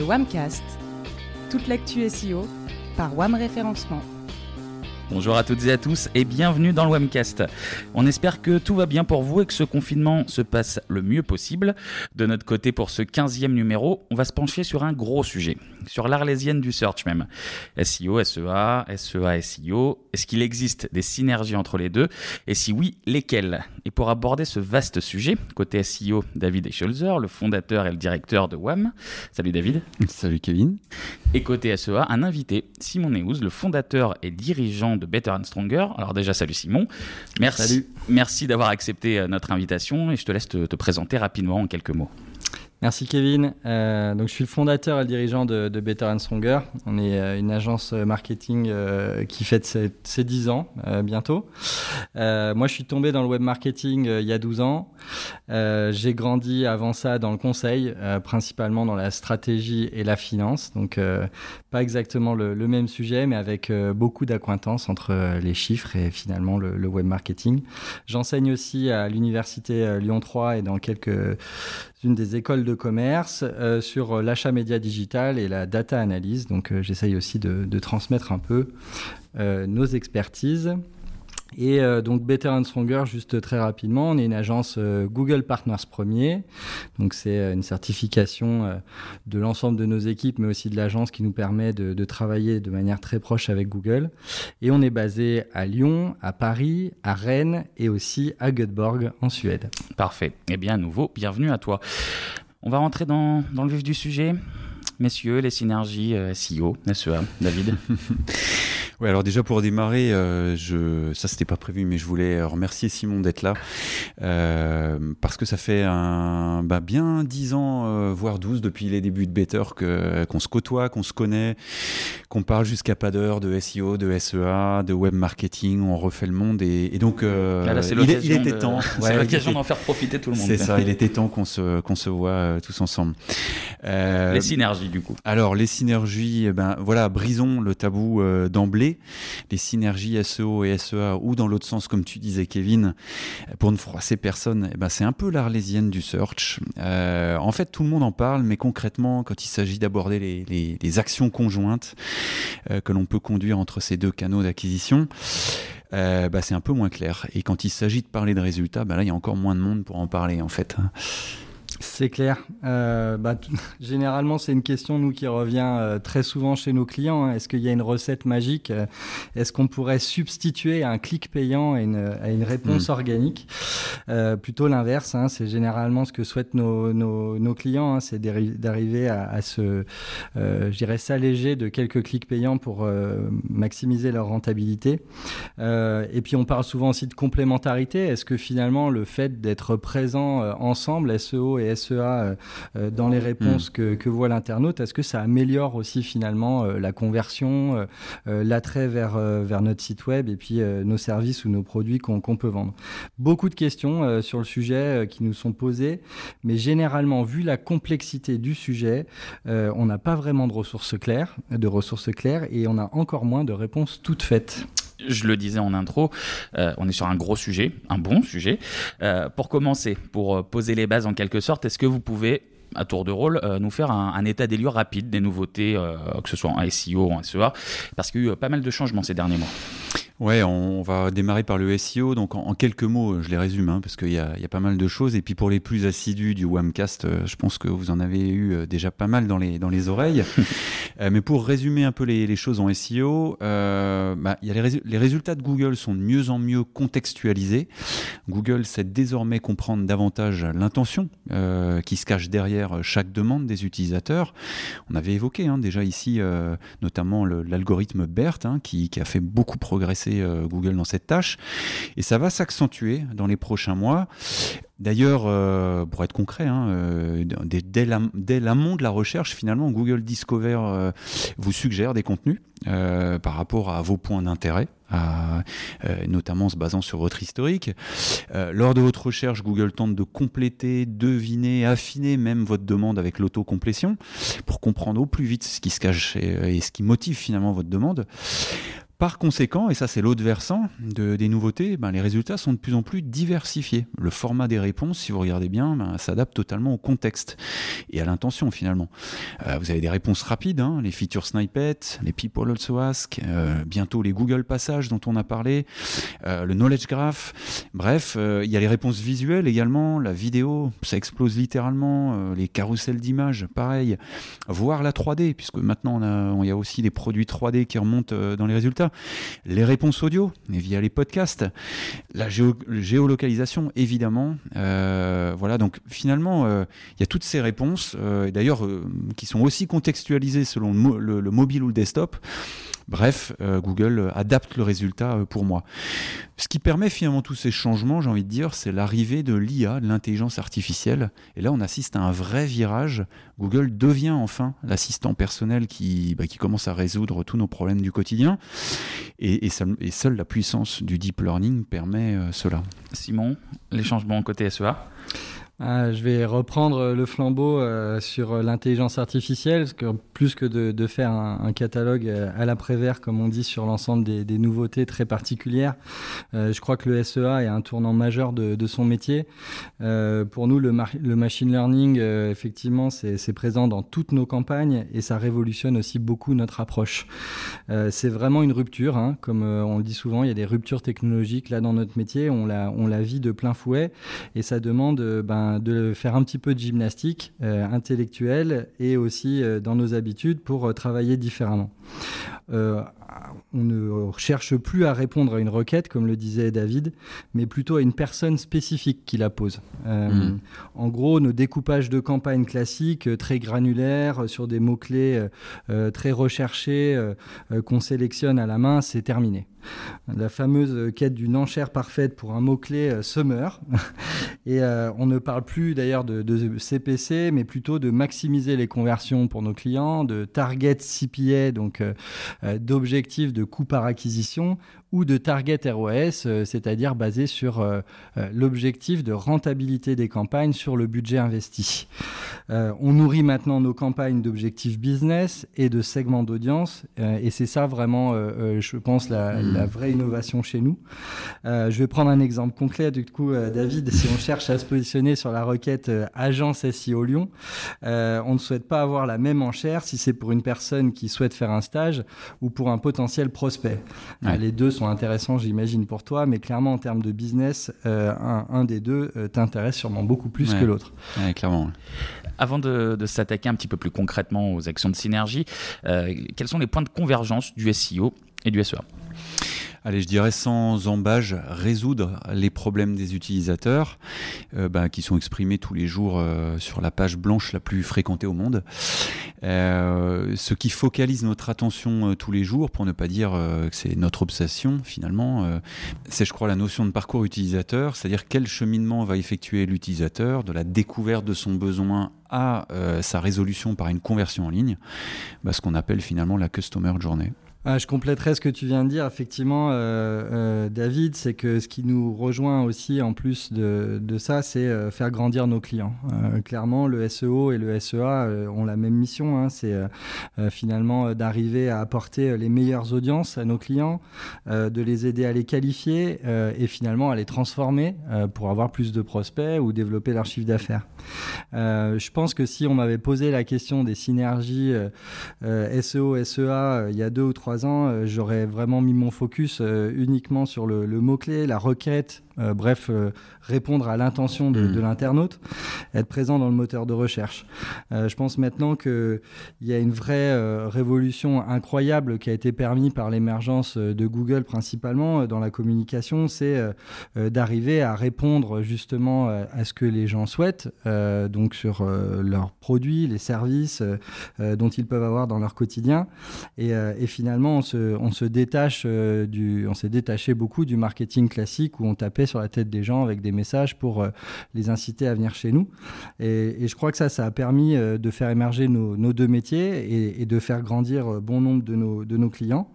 Le Wamcast, toute l'actu SEO par Wam Référencement. Bonjour à toutes et à tous et bienvenue dans le Webcast. On espère que tout va bien pour vous et que ce confinement se passe le mieux possible. De notre côté, pour ce 15e numéro, on va se pencher sur un gros sujet, sur l'arlésienne du search même. SEO, SEA, SEA, SEO. Est-ce qu'il existe des synergies entre les deux? Et si oui, lesquelles? Et pour aborder ce vaste sujet, côté SEO, David Escholzer, le fondateur et le directeur de WAM. Salut David. Salut Kevin. Et côté SEA, un invité, Simon Neouz, le fondateur et dirigeant de Better and Stronger. Alors déjà, salut Simon. Merci, Salut. merci d'avoir accepté euh, notre invitation et je te laisse te, te présenter rapidement en quelques mots. Merci Kevin. Euh, donc je suis le fondateur et le dirigeant de, de Better and Stronger. On est euh, une agence marketing euh, qui fête ses, ses 10 ans euh, bientôt. Euh, moi je suis tombé dans le web marketing euh, il y a 12 ans. Euh, J'ai grandi avant ça dans le conseil, euh, principalement dans la stratégie et la finance. Donc euh, pas exactement le, le, même sujet, mais avec euh, beaucoup d'acquaintance entre euh, les chiffres et finalement le, le web marketing. J'enseigne aussi à l'université euh, Lyon 3 et dans quelques une des écoles de commerce euh, sur l'achat média digital et la data analyse. Donc euh, j'essaye aussi de, transmettre un peu euh, nos expertises. Et euh, donc Better and Stronger, juste très rapidement, on est une agence euh, Google Partners Premier. Donc c'est euh, une certification euh, de l'ensemble de nos équipes, mais aussi de l'agence qui nous permet de, de, travailler de manière très proche avec Google. Et on est basé à Lyon, à Paris, à Rennes et aussi à Göteborg en Suède. Parfait. Eh bien à nouveau, bienvenue à toi. On va rentrer dans, dans le vif du sujet. Messieurs, les synergies euh, SEO, SEA, David Oui, alors déjà pour démarrer, euh, je, ça c'était pas prévu, mais je voulais remercier Simon d'être là euh, parce que ça fait un, bah, bien 10 ans, euh, voire 12 depuis les débuts de Better que qu'on se côtoie, qu'on se connaît, qu'on parle jusqu'à pas d'heure de SEO, de SEA, de web marketing, on refait le monde et, et donc euh, Là, il, il, était de... temps. c'est l'occasion d'en faire profiter tout le monde. C'est ça, il était temps qu'on se qu'on se voit euh, tous ensemble. les synergies du coup. Alors les synergies, eh ben voilà, brisons le tabou euh, les synergies SEO et SEA, ou dans l'autre sens, comme tu disais, Kevin, pour ne froisser personne, eh ben, c'est un peu l'arlésienne du search. Euh, en fait, tout le monde en parle, mais concrètement, quand il s'agit d'aborder les, actions conjointes euh, que l'on peut conduire entre ces deux canaux d'acquisition, euh, bah, c'est un peu moins clair. Et quand il s'agit de parler de résultats, bah, là, il y a encore moins de monde pour en parler, en fait. C'est clair. Euh, bah, généralement, c'est une question nous qui revient euh, très souvent chez nos clients. Hein. Est-ce qu'il y a une recette magique euh, Est-ce qu'on pourrait substituer un clic payant à une, à une réponse mmh. organique? Euh, Plutôt l'inverse. Hein. C'est généralement ce que souhaitent nos, nos, nos clients. Hein. C'est d'arriver à, à, se, euh, je dirais, s'alléger de quelques clics payants pour euh, maximiser leur rentabilité. et puis, on parle souvent aussi de complémentarité. Est-ce que finalement, le fait d'être présent ensemble, SEO et SEA euh, dans les réponses mmh. que, que, voit l'internaute, est-ce que ça améliore aussi finalement euh, la conversion, euh, l'attrait vers, vers notre site web et puis nos services ou nos produits qu'on qu peut vendre? Beaucoup de questions sur le sujet qui nous sont posées, mais généralement, vu la complexité du sujet, on n'a pas vraiment de ressources claires, de ressources claires et on a encore moins de réponses toutes faites je le disais en intro, euh, on est sur un gros sujet, un bon sujet. Euh, pour commencer, pour poser les bases en quelque sorte, est-ce que vous pouvez à tour de rôle, euh, nous faire un, état des lieux rapide des nouveautés, euh, que ce soit en SEO en SEA, parce qu'il y a eu pas mal de changements ces derniers mois. Ouais, on va démarrer par le SEO. Donc en, en quelques mots, je les résume, hein, parce qu'il y, y, a pas mal de choses. Et puis pour les plus assidus du Wamcast, euh, je pense que vous en avez eu déjà pas mal dans les, dans les oreilles. euh, mais pour résumer un peu les, les choses en SEO, euh, bah, y a les, résu les, résultats de Google sont de mieux en mieux contextualisés. Google sait désormais comprendre davantage l'intention euh, qui se cache derrière chaque demande des utilisateurs. On avait évoqué hein, déjà ici euh, notamment l'algorithme BERT hein, qui, qui, a fait beaucoup progresser euh, Google dans cette tâche. Et ça va s'accentuer dans les prochains mois. D'ailleurs, euh, pour être concret, hein, euh, dès, l'amont de la recherche, finalement, Google Discover vous suggère des contenus par rapport à vos points d'intérêt, notamment en se basant sur votre historique. Lors de votre recherche, Google tente de compléter, deviner, affiner même votre demande avec l'autocomplétion pour comprendre au plus vite ce qui se cache et ce qui motive finalement votre demande. Par conséquent, et ça c'est l'autre versant de, des nouveautés, ben, les résultats sont de plus en plus diversifiés. Le format des réponses, si vous regardez bien, ben, s'adapte totalement au contexte et à l'intention finalement. Euh, vous avez des réponses rapides, hein, les features snippets, les people also ask, euh, bientôt les Google passages dont on a parlé, euh, le knowledge graph. Bref, il y a les réponses visuelles également, la vidéo, ça explose littéralement, les carousels d'images, pareil, voire la 3D, puisque maintenant il y a aussi des produits 3D qui remontent dans les résultats les réponses audio via les podcasts, la géolocalisation évidemment. Euh, voilà, donc finalement, euh, il y a toutes ces réponses, euh, d'ailleurs qui sont aussi contextualisées selon le, mobile ou le desktop. Bref, Google adapte le résultat pour moi. Ce qui permet finalement tous ces changements, j'ai envie de dire, c'est l'arrivée de l'IA, de l'intelligence artificielle. Et là, on assiste à un vrai virage. Google devient enfin l'assistant personnel qui, bah, qui commence à résoudre tous nos problèmes du quotidien. Et, seule la puissance du deep learning permet euh, cela. Simon, les changements côté SEA ah, je vais reprendre le flambeau euh, sur l'intelligence artificielle, parce que plus que de, faire un, catalogue euh, à l'après-vert, comme on dit, sur l'ensemble des, nouveautés très particulières, euh, je crois que le SEA est un tournant majeur de, son métier. pour nous, le, machine learning, effectivement, c'est présent dans toutes nos campagnes et ça révolutionne aussi beaucoup notre approche. c'est vraiment une rupture, hein, comme on le dit souvent, il y a des ruptures technologiques là dans notre métier, on la, on la vit de plein fouet et ça demande ben, de faire un petit peu de gymnastique euh, intellectuelle et aussi euh, dans nos habitudes pour euh, travailler différemment. On ne cherche plus à répondre à une requête, comme le disait David, mais plutôt à une personne spécifique qui la pose. Hmm. En gros, nos découpages de campagne classiques, très granulaires, sur des mots-clés très recherchés, qu'on sélectionne à la main, c'est terminé. La fameuse quête d'une enchère parfaite pour un mot-clé euh, se meurt. Et euh, on ne parle plus d'ailleurs de, CPC, mais plutôt de maximiser les conversions pour nos clients, de target CPA, donc euh, de coût par acquisition, ou de target ROS, euh, c'est-à-dire basé sur euh, euh, l'objectif de rentabilité des campagnes sur le budget investi. on nourrit maintenant nos campagnes d'objectifs business et de segments d'audience, et c'est ça vraiment, je pense, la, mmh. la, vraie innovation chez nous. je vais prendre un exemple concret, du coup, David, si on cherche à se positionner sur la requête agence SEO Lyon, on ne souhaite pas avoir la même enchère si c'est pour une personne qui souhaite faire un stage ou pour un potentiel prospect. les deux sont intéressants, j'imagine, pour toi, mais clairement, en termes de business, euh, un, des deux euh, t'intéresse sûrement beaucoup plus que l'autre. clairement. Avant de, s'attaquer un petit peu plus concrètement aux actions de synergie, euh, quels sont les points de convergence du SEO et du SEA allez, je dirais sans embâge, résoudre les problèmes des utilisateurs euh, bah, qui sont exprimés tous les jours euh, sur la page blanche la plus fréquentée au monde. Euh, ce qui focalise notre attention tous les jours, pour ne pas dire que c'est notre obsession finalement, c'est je crois la notion de parcours utilisateur, c'est-à-dire quel cheminement va effectuer l'utilisateur de la découverte de son besoin à sa résolution par une conversion en ligne, bah, ce qu'on appelle finalement la customer journey. Ah, je compléterai ce que tu viens de dire, effectivement, euh, euh, David, c'est que ce qui nous rejoint aussi en plus de, ça, c'est euh, faire grandir nos clients. Clairement, le SEO et le SEA ont la même mission, hein, c'est finalement d'arriver à apporter les meilleures audiences à nos clients, de les aider à les qualifier et finalement à les transformer pour avoir plus de prospects ou développer leur chiffre d'affaires. je pense que si on m'avait posé la question des synergies SEO, SEA il y a deux ou trois ans, euh, j'aurais vraiment mis mon focus euh, uniquement sur le, le mot-clé, la requête, euh, bref, euh, répondre à l'intention de, mm. l'internaute, être présent dans le moteur de recherche. Euh, je pense maintenant qu'il y a une vraie révolution incroyable qui a été permise par l'émergence de Google principalement dans la communication, c'est d'arriver à répondre justement à ce que les gens souhaitent, donc sur leurs produits, les services dont ils peuvent avoir dans leur quotidien. Et, finalement, on se, on se détache du, on s'est détaché beaucoup du marketing classique où on tapait sur la tête des gens avec des messages pour les inciter à venir chez nous. Et, je crois que ça, ça a permis de faire émerger nos, deux métiers et, de faire grandir bon nombre de nos, de nos clients.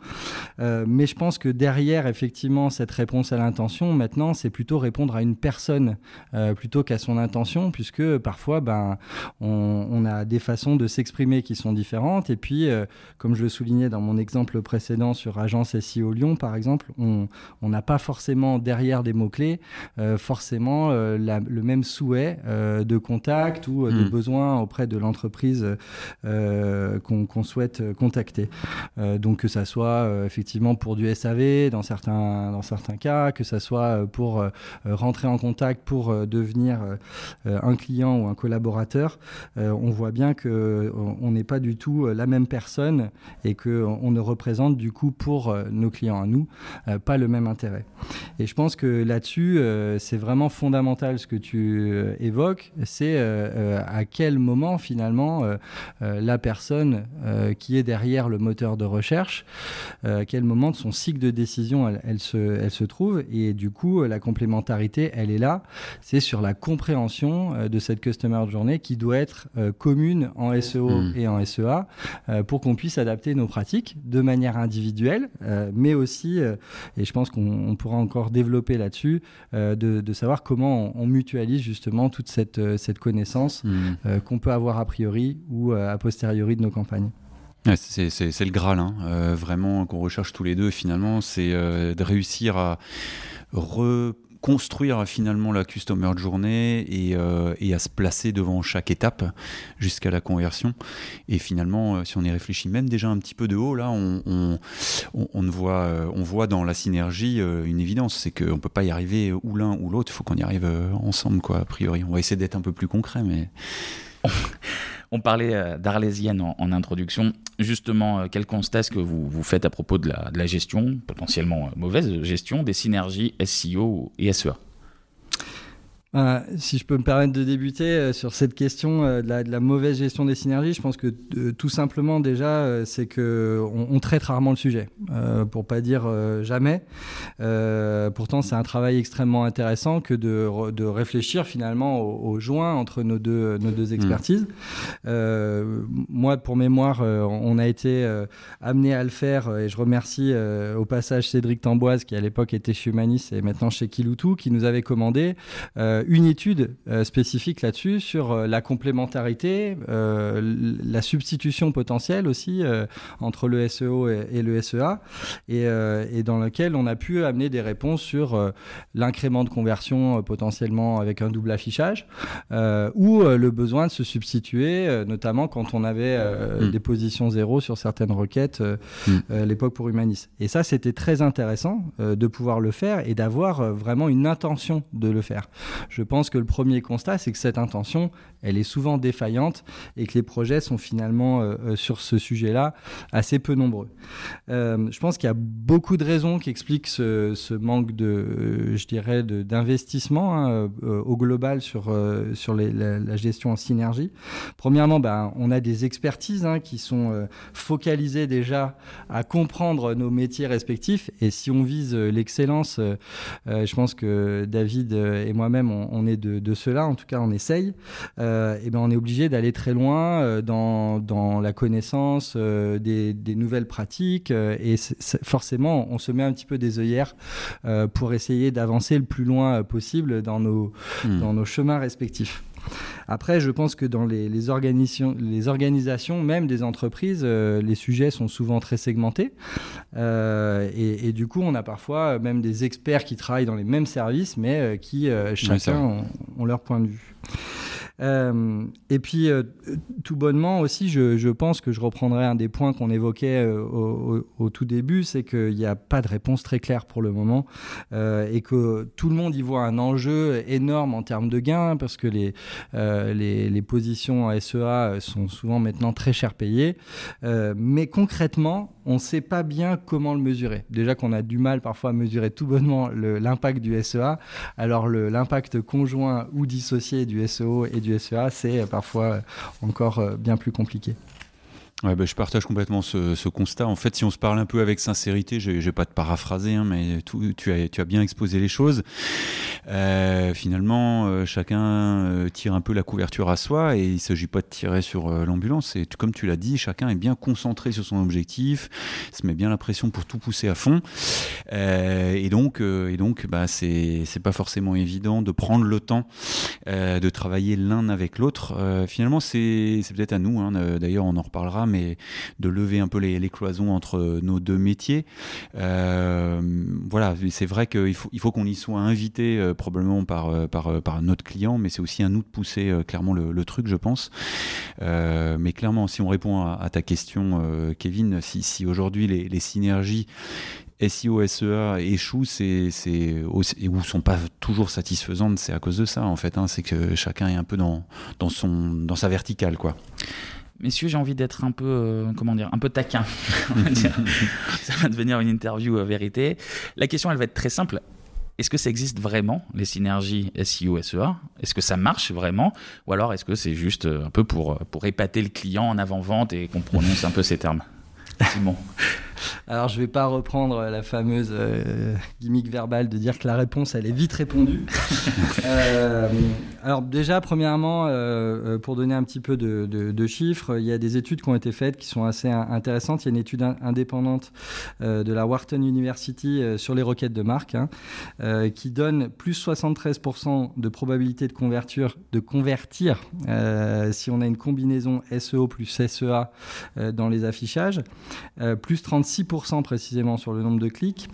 mais je pense que derrière, effectivement, cette réponse à l'intention, maintenant, c'est plutôt répondre à une personne plutôt qu'à son intention, puisque parfois, ben, on, a des façons de s'exprimer qui sont différentes. Et puis, comme je le soulignais dans mon exemple précédent sur Agence SEO Lyon, par exemple, on n'a pas forcément derrière des mots-clés, euh, forcément euh, le même souhait euh, de contact ou de hmm. besoin auprès de l'entreprise qu'on souhaite contacter. donc, que ça soit effectivement pour du SAV dans certains, dans certains cas, que ça soit pour rentrer en contact pour devenir un client ou un collaborateur, on voit bien qu'on n'est pas du tout la même personne et qu'on ne représente du coup pour nos clients à nous pas le même intérêt. Et je pense que là-dessus, euh, c'est vraiment fondamental ce que tu évoques, c'est à quel moment finalement la personne qui est derrière le moteur de recherche, à quel moment de son cycle de décision elle, se, elle se trouve. Et du coup, la complémentarité, elle est là. C'est sur la compréhension de cette customer journée qui doit être commune en SEO mmh. et en SEA pour qu'on puisse adapter nos pratiques de manière individuelle, euh, mais aussi, euh, et je pense qu'on pourra encore développer là-dessus, euh, de, savoir comment on, mutualise justement toute cette, cette connaissance mmh. qu'on peut avoir a priori ou a posteriori de nos campagnes. c'est le Graal, hein. vraiment, qu'on recherche tous les deux finalement, c'est de réussir à re construire finalement la customer journée et, euh, et, à se placer devant chaque étape jusqu'à la conversion. Et finalement, euh, si on y réfléchit même déjà un petit peu de haut, là, on, on, on, voit, euh, on voit dans la synergie une évidence, c'est qu'on ne peut pas y arriver ou l'un ou l'autre, il faut qu'on y arrive ensemble, quoi, a priori. On va essayer d'être un peu plus concret, mais... On parlait euh, d'Arlésienne en, introduction. Justement, euh, quel constat est-ce que vous, faites à propos de la, de la gestion, potentiellement euh, mauvaise gestion, des synergies SEO et SEA euh, si je peux me permettre de débuter euh, sur cette question euh, de, la, mauvaise gestion des synergies, je pense que tout simplement déjà, c'est que on, traite rarement le sujet, pour pas dire jamais. pourtant, c'est un travail extrêmement intéressant que de, de réfléchir finalement au, joint entre nos deux, nos deux mmh. expertises. moi, pour mémoire, on a été amené à le faire, et je remercie au passage Cédric Tamboise, qui à l'époque était chez Humanis et maintenant chez Kiloutou, qui nous avait commandé une étude euh, spécifique là-dessus sur euh, la complémentarité, euh, la substitution potentielle aussi entre le SEO et, le SEA, et, dans lequel on a pu amener des réponses sur l'incrément de conversion potentiellement avec un double affichage, ou le besoin de se substituer, notamment quand on avait mm. des positions zéro sur certaines requêtes mm. à l'époque pour Humanis. Et ça, c'était très intéressant de pouvoir le faire et d'avoir vraiment une intention de le faire. Je pense que le premier constat, c'est que cette intention, elle est souvent défaillante et que les projets sont finalement euh, euh, sur ce sujet-là assez peu nombreux. Euh, je pense qu'il y a beaucoup de raisons qui expliquent ce, manque de, je dirais, d'investissement hein, au global sur, la, gestion en synergie. Premièrement, ben, on a des expertises hein, qui sont focalisées déjà à comprendre nos métiers respectifs et si on vise l'excellence, je pense que David et moi-même, on, on est de, cela, en tout cas on essaye, euh, et ben on est obligé d'aller très loin euh, dans, dans, la connaissance euh, des, des, nouvelles pratiques et forcément on se met un petit peu des œillères pour essayer d'avancer le plus loin possible dans nos, hmm. dans nos chemins respectifs. Après, je pense que dans les, les, organisations, les organisations, même des entreprises, les sujets sont souvent très segmentés. et, du coup, on a parfois même des experts qui travaillent dans les mêmes services, mais qui chacun ont, leur point de vue. Euh, et puis, euh, tout bonnement aussi, je, pense que je reprendrai un des points qu'on évoquait euh, au, tout début, c'est qu'il n'y a pas de réponse très claire pour le moment et que tout le monde y voit un enjeu énorme en termes de gains parce que les, les, les, positions SEA sont souvent maintenant très cher payées. mais concrètement, on ne sait pas bien comment le mesurer. Déjà qu'on a du mal parfois à mesurer tout bonnement l'impact du SEA, alors l'impact conjoint ou dissocié du SEO et du SEA, c'est parfois encore euh, bien plus compliqué. Ouais, bah, je partage complètement ce, constat. En fait, si on se parle un peu avec sincérité, je vais pas te paraphraser, hein, mais tu, as, bien exposé les choses. Euh, finalement, euh, chacun euh, tire un peu la couverture à soi et il ne s'agit pas de tirer sur l'ambulance. Et comme tu l'as dit, chacun est bien concentré sur son objectif, se met bien la pression pour tout pousser à fond. et donc, et donc bah, c'est pas forcément évident de prendre le temps de travailler l'un avec l'autre. finalement, c'est peut-être à nous, hein, d'ailleurs, on en reparlera mais de lever un peu les, cloisons entre nos deux métiers. Euh, voilà, c'est vrai qu'il faut, qu'on y soit invité euh, probablement par, euh, notre client, mais c'est aussi à nous de pousser clairement le, truc, je pense. mais clairement, si on répond à, ta question, Kevin, si, aujourd'hui les, synergies SEO, SEA échouent c'est, c'est, ou sont pas toujours satisfaisantes, c'est à cause de ça en fait. Hein. c'est que chacun est un peu dans, dans sa verticale. quoi. Messieurs, j'ai envie d'être un peu, euh, comment dire, un peu taquin. ça va devenir une interview euh, vérité. La question, elle va être très simple. Est-ce que ça existe vraiment, les synergies SEO, SEA Est-ce que ça marche vraiment? Ou alors est-ce que c'est juste euh, un peu pour, pour épater le client en avant-vente et qu'on prononce un peu ces termes? Simon alors, je ne vais pas reprendre la fameuse euh, gimmick verbale de dire que la réponse, elle est vite répondue. Euh, alors, déjà, premièrement, euh, pour donner un petit peu de, chiffres, il y a des études qui ont été faites qui sont assez intéressantes. Il y a une étude indépendante de la Wharton University sur les requêtes de marque hein, qui donne plus 73% de probabilité de, convertir, de convertir si on a une combinaison SEO plus SEA dans les affichages, plus 36 6% précisément sur le nombre de clics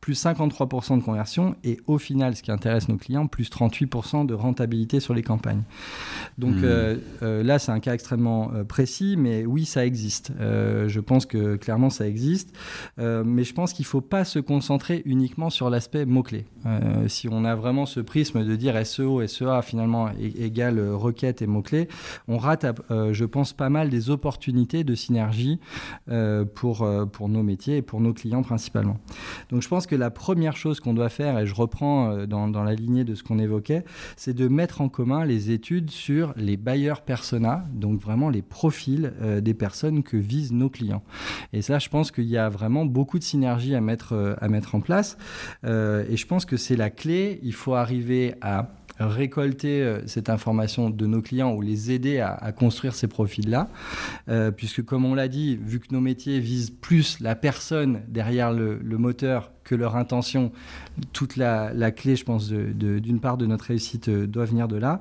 plus 53% de conversion et au final, ce qui intéresse nos clients, plus 38% de rentabilité sur les campagnes. Donc hmm. euh, euh, là, c'est un cas extrêmement euh, précis, mais oui, ça existe. je pense que clairement, ça existe. mais je pense qu'il ne faut pas se concentrer uniquement sur l'aspect mot-clé. si on a vraiment ce prisme de dire SEO, SEA finalement égale requête et mot-clé, on rate, je pense, pas mal des opportunités de synergie pour, pour nos métiers et pour nos clients principalement. Donc je pense que la première chose qu'on doit faire, et je reprends euh, dans, la lignée de ce qu'on évoquait, c'est de mettre en commun les études sur les bailleurs persona, donc vraiment les profils euh, des personnes que visent nos clients. Et ça, je pense qu'il y a vraiment beaucoup de synergie à mettre, euh, à mettre en place. et je pense que c'est la clé. Il faut arriver à récolter cette information de nos clients ou les aider à, construire ces profils-là. Puisque comme on l'a dit, vu que nos métiers visent plus la personne derrière le moteur que leur intention, toute la, clé, je pense, d'une part de notre réussite euh, doit venir de là.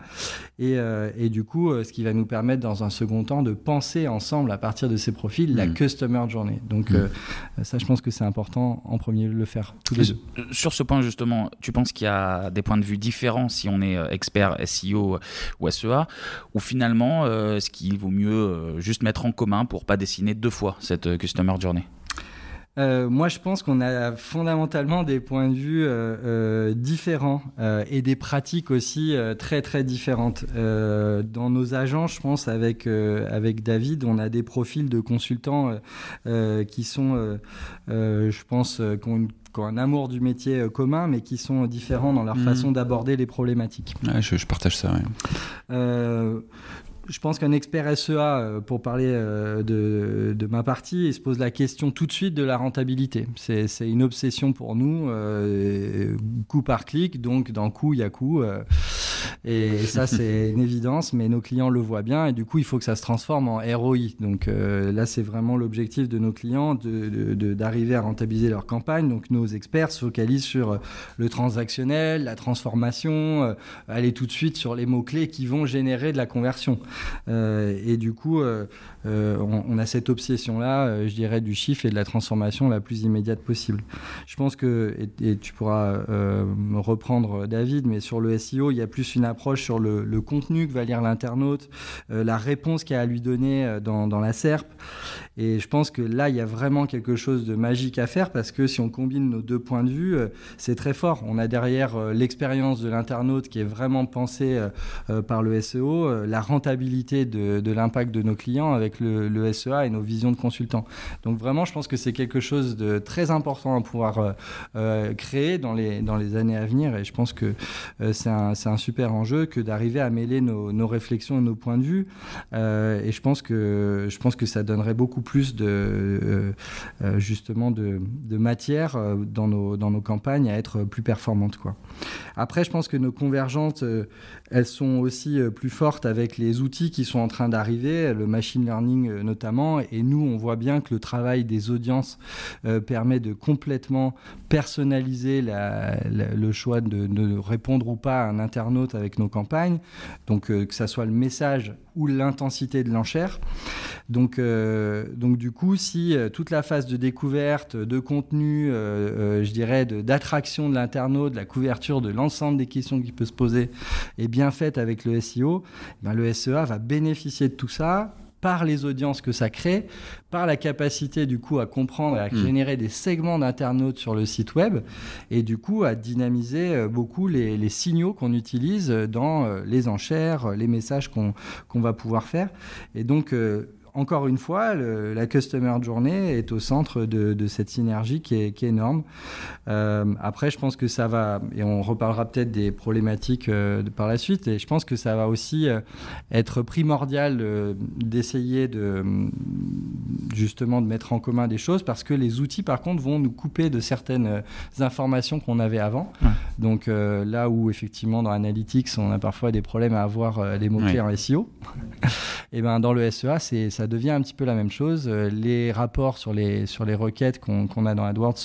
Et, et, du coup, ce qui va nous permettre dans un second temps de penser ensemble à partir de ces profils la mm. customer journey. Donc mm. ça, je pense que c'est important en premier de le faire tous les deux. Sur ce point justement, tu penses qu'il y a des points de vue différents si on est euh, expert SEO ou SEA, ou finalement, euh, est-ce qu'il vaut mieux euh, juste mettre en commun pour pas dessiner deux fois cette Customer Journey? Moi, je pense qu'on a fondamentalement des points de vue différents et des pratiques aussi très très différentes. dans nos agents, je pense avec avec David, on a des profils de consultants qui sont, je pense, qui ont une qui ont un amour du métier euh, commun, mais qui sont différents dans leur mm. façon d'aborder les problématiques. je, partage ça. Euh, je pense qu'un expert SEA, euh, pour parler euh, de, ma partie, il se pose la question tout de suite de la rentabilité. C'est une obsession pour nous, euh, coup par clic, donc d'un coup, il y a coup. Et ça, c'est une évidence, mais nos clients le voient bien, et du coup, il faut que ça se transforme en ROI. Donc là, c'est vraiment l'objectif de nos clients, d'arriver à rentabiliser leur campagne. Donc nos experts se focalisent sur le transactionnel, la transformation, aller tout de suite sur les mots-clés qui vont générer de la conversion. Euh, et du coup, euh, euh, on, a cette obsession-là, je dirais, du chiffre et de la transformation la plus immédiate possible. Je pense que, et, tu pourras me reprendre David, mais sur le SEO, il y a plus une approche sur le, contenu que va lire l'internaute, la réponse qu'il a à lui donner dans, dans la SERP. Et je pense que là, il y a vraiment quelque chose de magique à faire parce que si on combine nos deux points de vue, c'est très fort. On a derrière l'expérience de l'internaute qui est vraiment pensée par le SEO, la rentabilité de, l'impact de nos clients avec le, SEA et nos visions de consultants. Donc vraiment, je pense que c'est quelque chose de très important à pouvoir euh, euh, créer dans les, années à venir et je pense que euh, c'est un, un, super que d'arriver à mêler nos, réflexions et nos points de vue. et je pense que je pense que ça donnerait beaucoup plus de justement de, de matière dans nos dans nos campagnes à être plus performantes quoi. Après, je pense que nos convergentes, elles sont aussi plus fortes avec les outils qui sont en train d'arriver, le machine learning notamment. Et nous, on voit bien que le travail des audiences permet de complètement personnaliser le choix de, répondre ou pas à un internaute avec nos campagnes, donc euh, que ça soit le message ou l'intensité de l'enchère. Donc, euh, donc du coup, si euh, toute la phase de découverte, de contenu, je dirais, d'attraction de, l'internaute, de la couverture de l'ensemble des questions qui peut se poser est bien faite avec le SEO, eh ben, le SEA va bénéficier de tout ça par les audiences que ça crée, par la capacité du coup à comprendre et à hmm. générer des segments d'internautes sur le site web, et du coup à dynamiser euh, beaucoup les, signaux qu'on utilise dans euh, les enchères, les messages qu'on va pouvoir faire. Et donc euh, encore une fois, la Customer Journey est au centre de, cette synergie qui est, énorme. Euh, après, je pense que ça va, et on reparlera peut-être des problématiques euh, par la suite, et je pense que ça va aussi euh, être primordial d'essayer de justement de mettre en commun des choses parce que les outils, par contre, vont nous couper de certaines informations qu'on avait avant. Donc là où effectivement dans Analytics, on a parfois des problèmes à avoir des mots-clés en SEO, et ben dans le SEA, c'est ça devient un petit peu la même chose. Euh, les rapports sur les, sur les requêtes qu'on a dans AdWords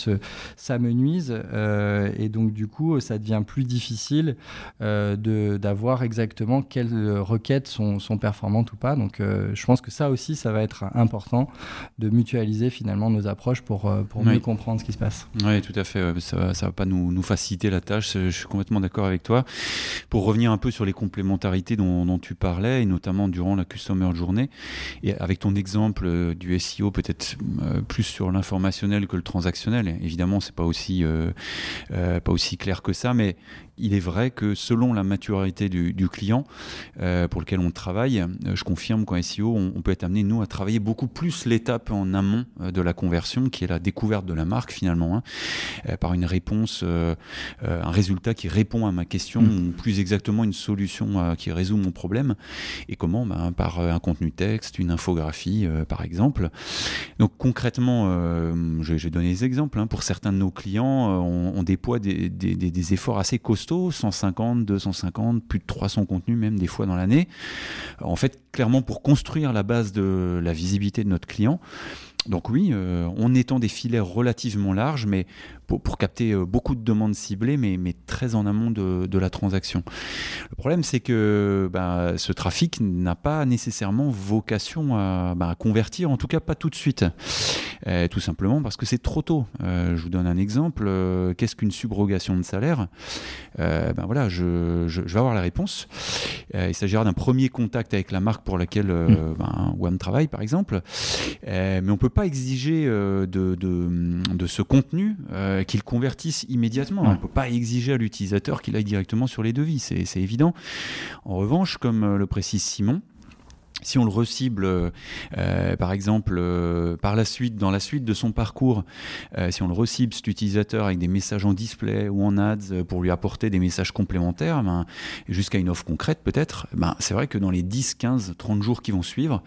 s'amenuisent euh, et donc du coup ça devient plus difficile euh, d'avoir exactement quelles requêtes sont, sont, performantes ou pas. Donc je pense que ça aussi ça va être important de mutualiser finalement nos approches pour, pour mieux comprendre ce qui se passe. Oui tout à fait, ça ne va pas nous, nous, faciliter la tâche, je suis complètement d'accord avec toi. Pour revenir un peu sur les complémentarités dont, dont tu parlais et notamment durant la Customer Journée et avec ton exemple euh, du SEO peut-être euh, plus sur l'informationnel que le transactionnel. Évidemment, c'est pas aussi euh, pas aussi clair que ça, mais il est vrai que selon la maturité du, client euh, pour lequel on travaille, euh, je confirme qu'en SEO, on, peut être amené, nous, à travailler beaucoup plus l'étape en amont euh, de la conversion, qui est la découverte de la marque finalement, hein, par une réponse, un résultat qui répond à ma question, mm. ou plus exactement une solution qui résout mon problème. Et comment? Ben, Par un contenu texte, une infographie, par exemple. Donc concrètement, j'ai donné des exemples. Hein. pour certains de nos clients, on, déploie des, des efforts assez costauds 150, 250, plus de 300 contenus même des fois dans l'année. En fait, clairement pour construire la base de la visibilité de notre client. Donc oui, euh, on étend des filets relativement larges, mais pour, capter euh, beaucoup de demandes ciblées, mais, mais très en amont de, de la transaction. Le problème, c'est que bah, ce trafic n'a pas nécessairement vocation à, bah, convertir, en tout cas pas tout de suite. Euh, tout simplement parce que c'est trop tôt. Euh, je vous donne un exemple. Qu'est-ce qu'une subrogation de salaire? Ben voilà, je, je, vais avoir la réponse. il s'agira d'un premier contact avec la marque pour laquelle mmh. ben, WAM travaille, par exemple. mais on ne peut pas exiger de, de, de, ce contenu qu'ils convertissent immédiatement. On ne peut pas exiger à l'utilisateur qu'il aille directement sur les devis, c'est évident. En revanche, comme euh, le précise Simon, si on le recible, euh, par exemple, par la suite, dans la suite de son parcours, si on le recible cet utilisateur avec des messages en display ou en ads pour lui apporter des messages complémentaires, ben, jusqu'à une offre concrète peut-être, ben, c'est vrai que dans les 10, 15, 30 jours qui vont suivre,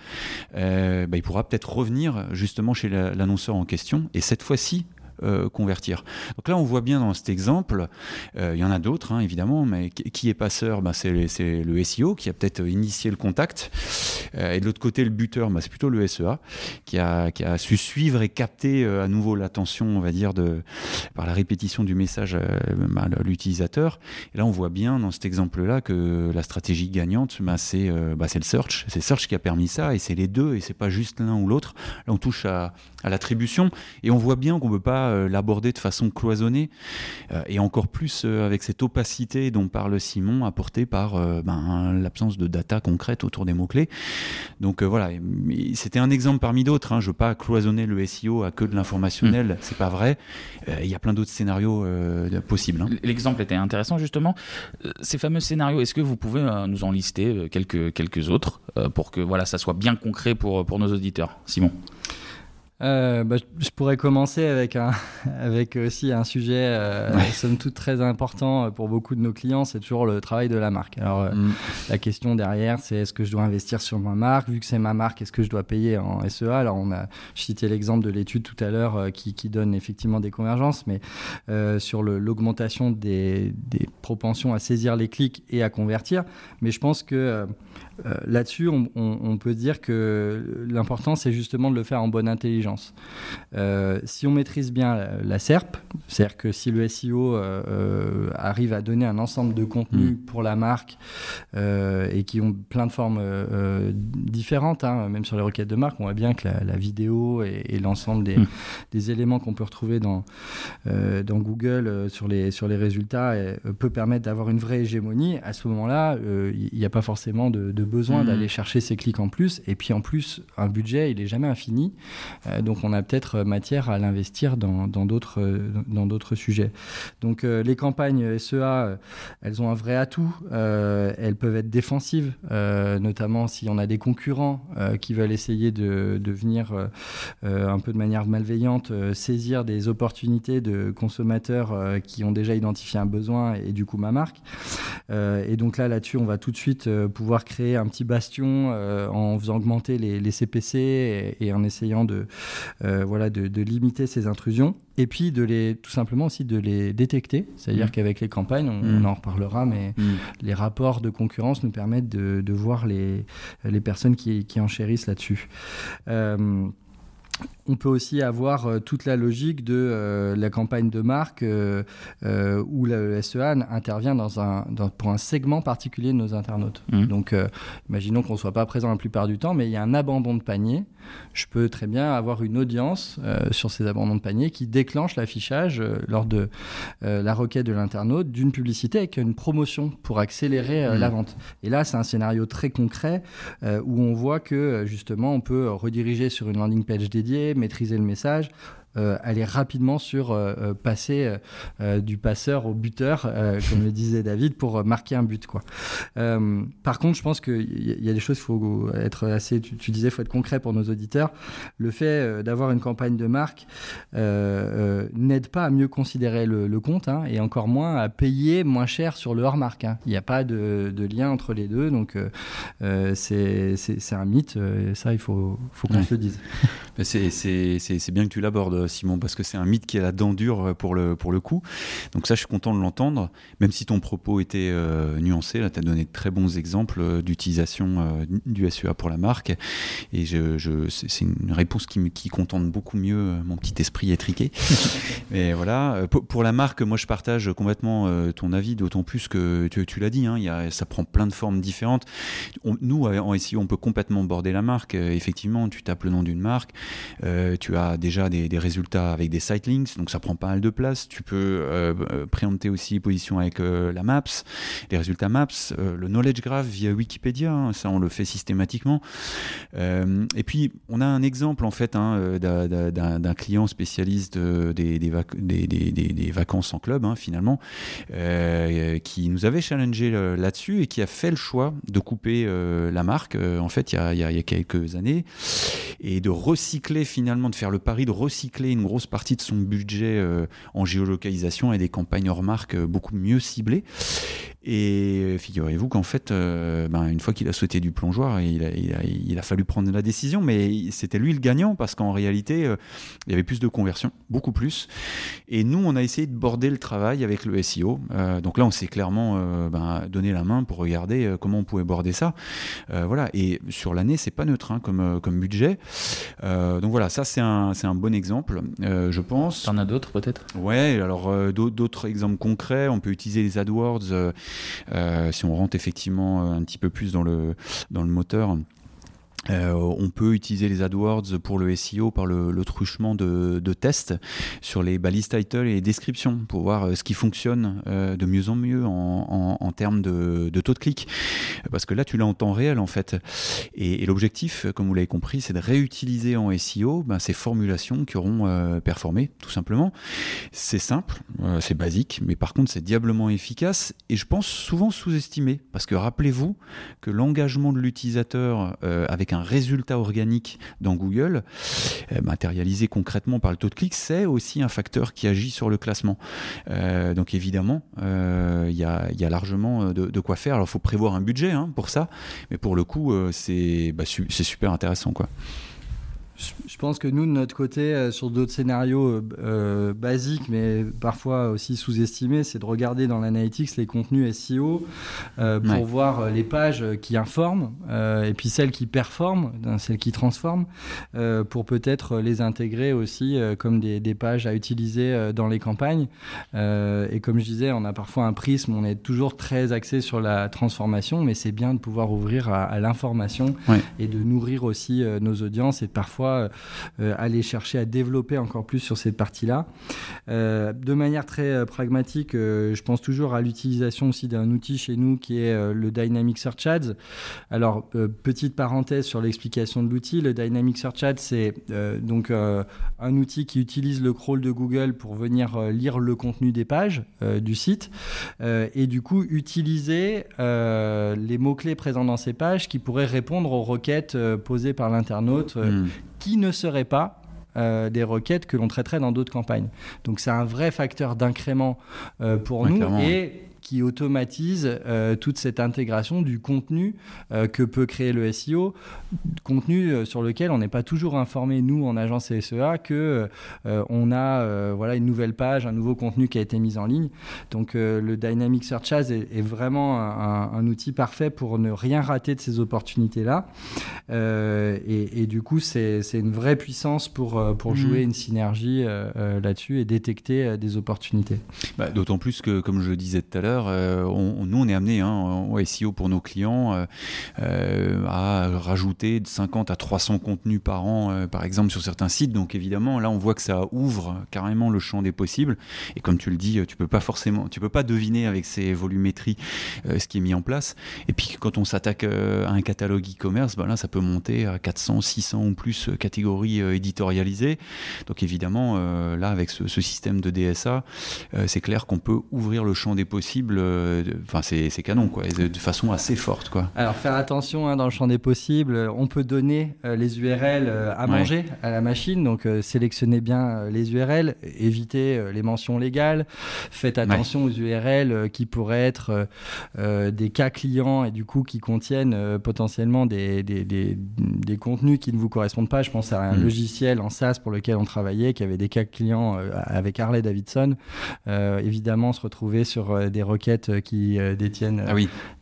ben, il pourra peut-être revenir justement chez l'annonceur en question et cette fois-ci euh, convertir. Donc là, on voit bien dans cet exemple, euh, il y en a d'autres hein, évidemment, mais qui est passeur ben, C'est le SEO qui a peut-être initié le contact. Euh, et de l'autre côté, le buteur, ben, c'est plutôt le SEA qui a, su suivre et capter à nouveau l'attention, on va dire, par la répétition du message à l'utilisateur. Et là, on voit bien dans cet exemple-là que la stratégie gagnante, c'est le search. C'est search qui a permis ça et c'est les deux et c'est pas juste l'un ou l'autre. Là, on touche à l'attribution et on voit bien qu'on ne peut pas euh, l'aborder de façon cloisonnée, euh, et encore plus euh, avec cette opacité dont parle Simon, apportée par ben, l'absence de data concrète autour des mots-clés. Donc voilà, c'était un exemple parmi d'autres. Hein. Je ne veux pas cloisonner le SEO à que de l'informationnel, mmh. c'est pas vrai. Il y a plein d'autres scénarios possibles. Hein. L'exemple était intéressant justement. Ces fameux scénarios, est-ce que vous pouvez nous en lister quelques, quelques autres pour que voilà, ça soit bien concret pour, pour nos auditeurs Simon? Euh, bah, je pourrais commencer avec, un, avec aussi un sujet, euh, somme toute, très important pour beaucoup de nos clients, c'est toujours le travail de la marque. Alors, euh, mm. la question derrière, c'est est-ce que je dois investir sur ma marque? Vu que c'est ma marque, est-ce que je dois payer en SEA Alors, on a cité l'exemple de l'étude tout à l'heure euh, qui, qui, donne effectivement des convergences, mais sur l'augmentation des, des, propensions à saisir les clics et à convertir. Mais je pense que euh, là-dessus, on, peut dire que l'important, c'est justement de le faire en bonne intelligence. Euh, si on maîtrise bien la, SERP, c'est-à-dire que si le SEO euh, arrive à donner un ensemble de contenus mm. pour la marque et qui ont plein de formes différentes, hein, même sur les requêtes de marque, on voit bien que la, vidéo et, l'ensemble des, mm. des, éléments qu'on peut retrouver dans, dans Google sur, les, sur les résultats peut permettre d'avoir une vraie hégémonie. À ce moment-là, il n'y a pas forcément de besoin mmh. d'aller chercher ces clics en plus. Et puis en plus, un budget, il est jamais infini. Euh, donc on a peut-être matière à l'investir dans d'autres dans d'autres sujets. Donc euh, les campagnes SEA, elles ont un vrai atout. Euh, elles peuvent être défensives, notamment si on a des concurrents qui veulent essayer de, de venir un peu de manière malveillante saisir des opportunités de consommateurs qui ont déjà identifié un besoin et du coup ma marque. et donc là, là-dessus, on va tout de suite pouvoir créer un petit bastion euh, en faisant augmenter les, CPC et, en essayant de, euh, voilà, de, limiter ces intrusions. Et puis de les, tout simplement aussi de les détecter. C'est-à-dire mmh. qu'avec les campagnes, on, mmh. en reparlera, mais mmh. les rapports de concurrence nous permettent de, de voir les, les personnes qui, qui enchérissent là-dessus. On peut aussi avoir euh, toute la logique de euh, la campagne de marque euh, où le SEA intervient dans un, pour un segment particulier de nos internautes. Mmh. Donc, imaginons qu'on ne soit pas présent la plupart du temps, mais il y a un abandon de panier. Je peux très bien avoir une audience sur ces abandons de panier qui déclenche l'affichage lors de la requête de l'internaute d'une publicité avec une promotion pour accélérer mmh. la vente. Et là, c'est un scénario très concret où on voit que justement, on peut rediriger sur une landing page dédiée maîtriser le message, euh, aller rapidement sur euh, euh, passer du passeur au buteur, comme le disait David, pour marquer un but. Quoi. par contre, je pense qu'il y, a des choses, il faut être assez, tu, disais, il faut être concret pour nos auditeurs. Le fait d'avoir une campagne de marque n'aide pas à mieux considérer le, compte hein, et encore moins à payer moins cher sur le hors-marque. Hein. Il n'y a pas de, lien entre les deux, donc c'est un mythe, ça il faut, faut qu'on se le dise. C'est bien que tu l'abordes Simon, parce que c'est un mythe qui a la dent dure pour le, pour le coup. Donc ça, je suis content de l'entendre, même si ton propos était euh, nuancé. Là, tu as donné de très bons exemples euh, d'utilisation euh, du SEA pour la marque. Et je, je c'est une réponse qui, qui contente beaucoup mieux mon petit esprit étriqué. Mais voilà, pour, la marque, moi, je partage complètement ton avis, d'autant plus que tu, tu l'as dit, hein, y a, ça prend plein de formes différentes. nous, en SEO, on peut complètement border la marque. effectivement, tu tapes le nom d'une marque, tu as déjà des, des résultats avec des site links, donc ça prend pas mal de place. Tu peux euh, euh préempter aussi position avec euh, la Maps, les résultats Maps, euh, le knowledge graph via Wikipédia, hein, ça on le fait systématiquement. et puis on a un exemple en fait hein, d'un client spécialiste des, des, vacances en club hein, finalement, qui nous avait challengé là-dessus et qui a fait le choix de couper la marque en fait il y a quelques années et de recycler finalement, de faire le pari de recycler une grosse partie de son budget euh, en géolocalisation et des campagnes hors marque euh, beaucoup mieux ciblées. Et figurez-vous qu'en fait, euh, ben, une fois qu'il a sauté du plongeoir, il a, il, a, fallu prendre la décision, mais c'était lui le gagnant parce qu'en réalité, il y avait plus de conversion, beaucoup plus. Et nous, on a essayé de border le travail avec le SEO. donc là, on s'est clairement ben, donné la main pour regarder comment on pouvait border ça. voilà. Et sur l'année, c'est pas neutre hein, comme, comme budget. donc voilà, ça c'est un, un bon exemple. Euh, je pense. T'en as d'autres peut-être? Ouais, alors euh, d'autres exemples concrets, on peut utiliser les AdWords euh, si on rentre effectivement un petit peu plus dans le, dans le moteur. Euh, on peut utiliser les AdWords pour le SEO par le, truchement de, tests sur les balises title et les descriptions pour voir euh, ce qui fonctionne euh, de mieux en mieux en, termes de, taux de clic. Parce que là, tu l'as en temps réel en fait. Et, l'objectif, comme vous l'avez compris, c'est de réutiliser en SEO ben, ces formulations qui auront performé, tout simplement. C'est simple, c'est basique, mais par contre, c'est diablement efficace et je pense souvent sous-estimé. Parce que rappelez-vous que l'engagement de l'utilisateur avec un un résultat organique dans Google, matérialisé concrètement par le taux de clic, c'est aussi un facteur qui agit sur le classement. donc évidemment, il y a, largement de, quoi faire. Alors il faut prévoir un budget hein, pour ça, mais pour le coup, c'est bah, super intéressant. quoi. Je pense que nous, de notre côté, euh, sur d'autres scénarios euh, euh, basiques, mais parfois aussi sous-estimés, c'est de regarder dans l'analytics les contenus SEO pour voir les pages qui informent et puis celles qui performent, celles qui transforment, pour peut-être les intégrer aussi comme des, pages à utiliser dans les campagnes. et comme je disais, on a parfois un prisme, on est toujours très axé sur la transformation, mais c'est bien de pouvoir ouvrir à, l'information et de nourrir aussi nos audiences et parfois euh, euh, aller chercher à développer encore plus sur cette partie-là. Euh, de manière très pragmatique, je pense toujours à l'utilisation aussi d'un outil chez nous qui est le Dynamic Search Ads. Alors, petite parenthèse sur l'explication de l'outil, le Dynamic Search Ads, c'est donc un outil qui utilise le crawl de Google pour venir lire le contenu des pages du site et du coup utiliser les mots-clés présents dans ces pages qui pourraient répondre aux requêtes posées par l'internaute hmm qui ne seraient pas euh, des requêtes que l'on traiterait dans d'autres campagnes. Donc c'est un vrai facteur d'incrément euh, pour nous et qui automatise euh, toute cette intégration du contenu euh, que peut créer le SEO, contenu euh, sur lequel on n'est pas toujours informé, nous, en agence SEA, que on a voilà, une nouvelle page, un nouveau contenu qui a été mis en ligne. Donc le Dynamic Search Ads est, vraiment un, outil parfait pour ne rien rater de ces opportunités-là. Et, du coup, c'est une vraie puissance pour, pour mmh. jouer une synergie là-dessus et détecter des opportunités. Bah, d'autant plus que, comme je le disais tout à l'heure, euh, nous, on est amené hein, au SEO pour nos clients euh, euh, à rajouter de 50 à 300 contenus par an, par exemple, sur certains sites. Donc, évidemment, là, on voit que ça ouvre carrément le champ des possibles. Et comme tu le dis, tu peux pas forcément, tu peux pas deviner avec ces volumétries ce qui est mis en place. Et puis, quand on s'attaque à un catalogue e-commerce, ben là, ça peut monter à 400, 600 ou plus catégories éditorialisées. Donc, évidemment, là, avec ce, système de DSA, c'est clair qu'on peut ouvrir le champ des possibles euh, enfin c'est canon quoi, de, façon assez forte quoi. Alors faire attention hein, dans le champ des possibles, on peut donner euh, les URL euh, à manger à la machine, donc sélectionnez bien les URL, évitez les mentions légales, faites attention aux URL qui pourraient être des cas clients et du coup qui contiennent potentiellement des, des, des, contenus qui ne vous correspondent pas. Je pense à un mm. logiciel en SaaS pour lequel on travaillait qui avait des cas clients avec Harley Davidson. évidemment, se retrouver sur des requêtes euh, qui euh, détiennent ah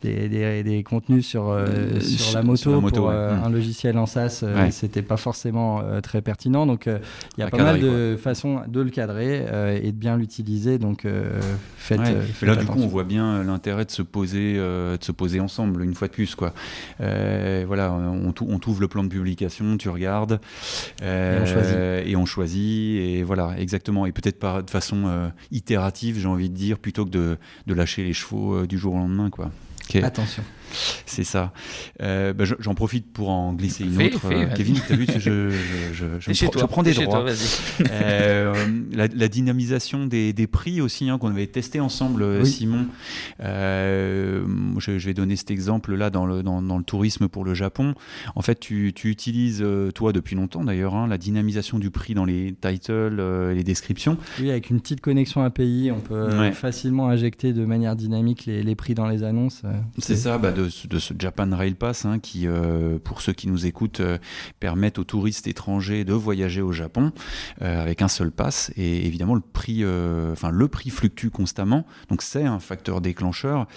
des, des, contenus sur, euh, sur, la moto, pour un logiciel en SaaS, c'était pas forcément très pertinent. Donc il y a pas mal de façons de le cadrer et de bien l'utiliser. Donc faites, là, du coup, on voit bien l'intérêt de se poser, de se poser ensemble une fois de plus, quoi. voilà, on, on t'ouvre le plan de publication, tu regardes et on choisit. Et on choisit et voilà, exactement. Et peut-être de façon itérative, j'ai envie de dire, plutôt que de, de les chevaux euh, du jour au lendemain. Quoi. Attention. C'est ça. Euh, bah, J'en profite pour en glisser une autre. Euh, Kevin, tu as vu, je, je, je, je, prends des droits. Toi, euh, la, la, dynamisation des, des prix aussi, hein, qu'on avait testé ensemble, Simon. Euh, je, vais donner cet exemple-là dans le, dans, dans, le tourisme pour le Japon. En fait, tu, tu utilises, toi, depuis longtemps d'ailleurs, hein, la dynamisation du prix dans les titles, les descriptions. Oui, avec une petite connexion API, on peut facilement injecter de manière dynamique les, les prix dans les annonces. C'est ça, bah, de, de, ce Japan Rail Pass hein, qui, euh, pour ceux qui nous écoutent, euh, permettent aux touristes étrangers de voyager au Japon euh, avec un seul pass. Et évidemment, le prix, enfin le prix fluctue constamment, donc c'est un facteur déclencheur.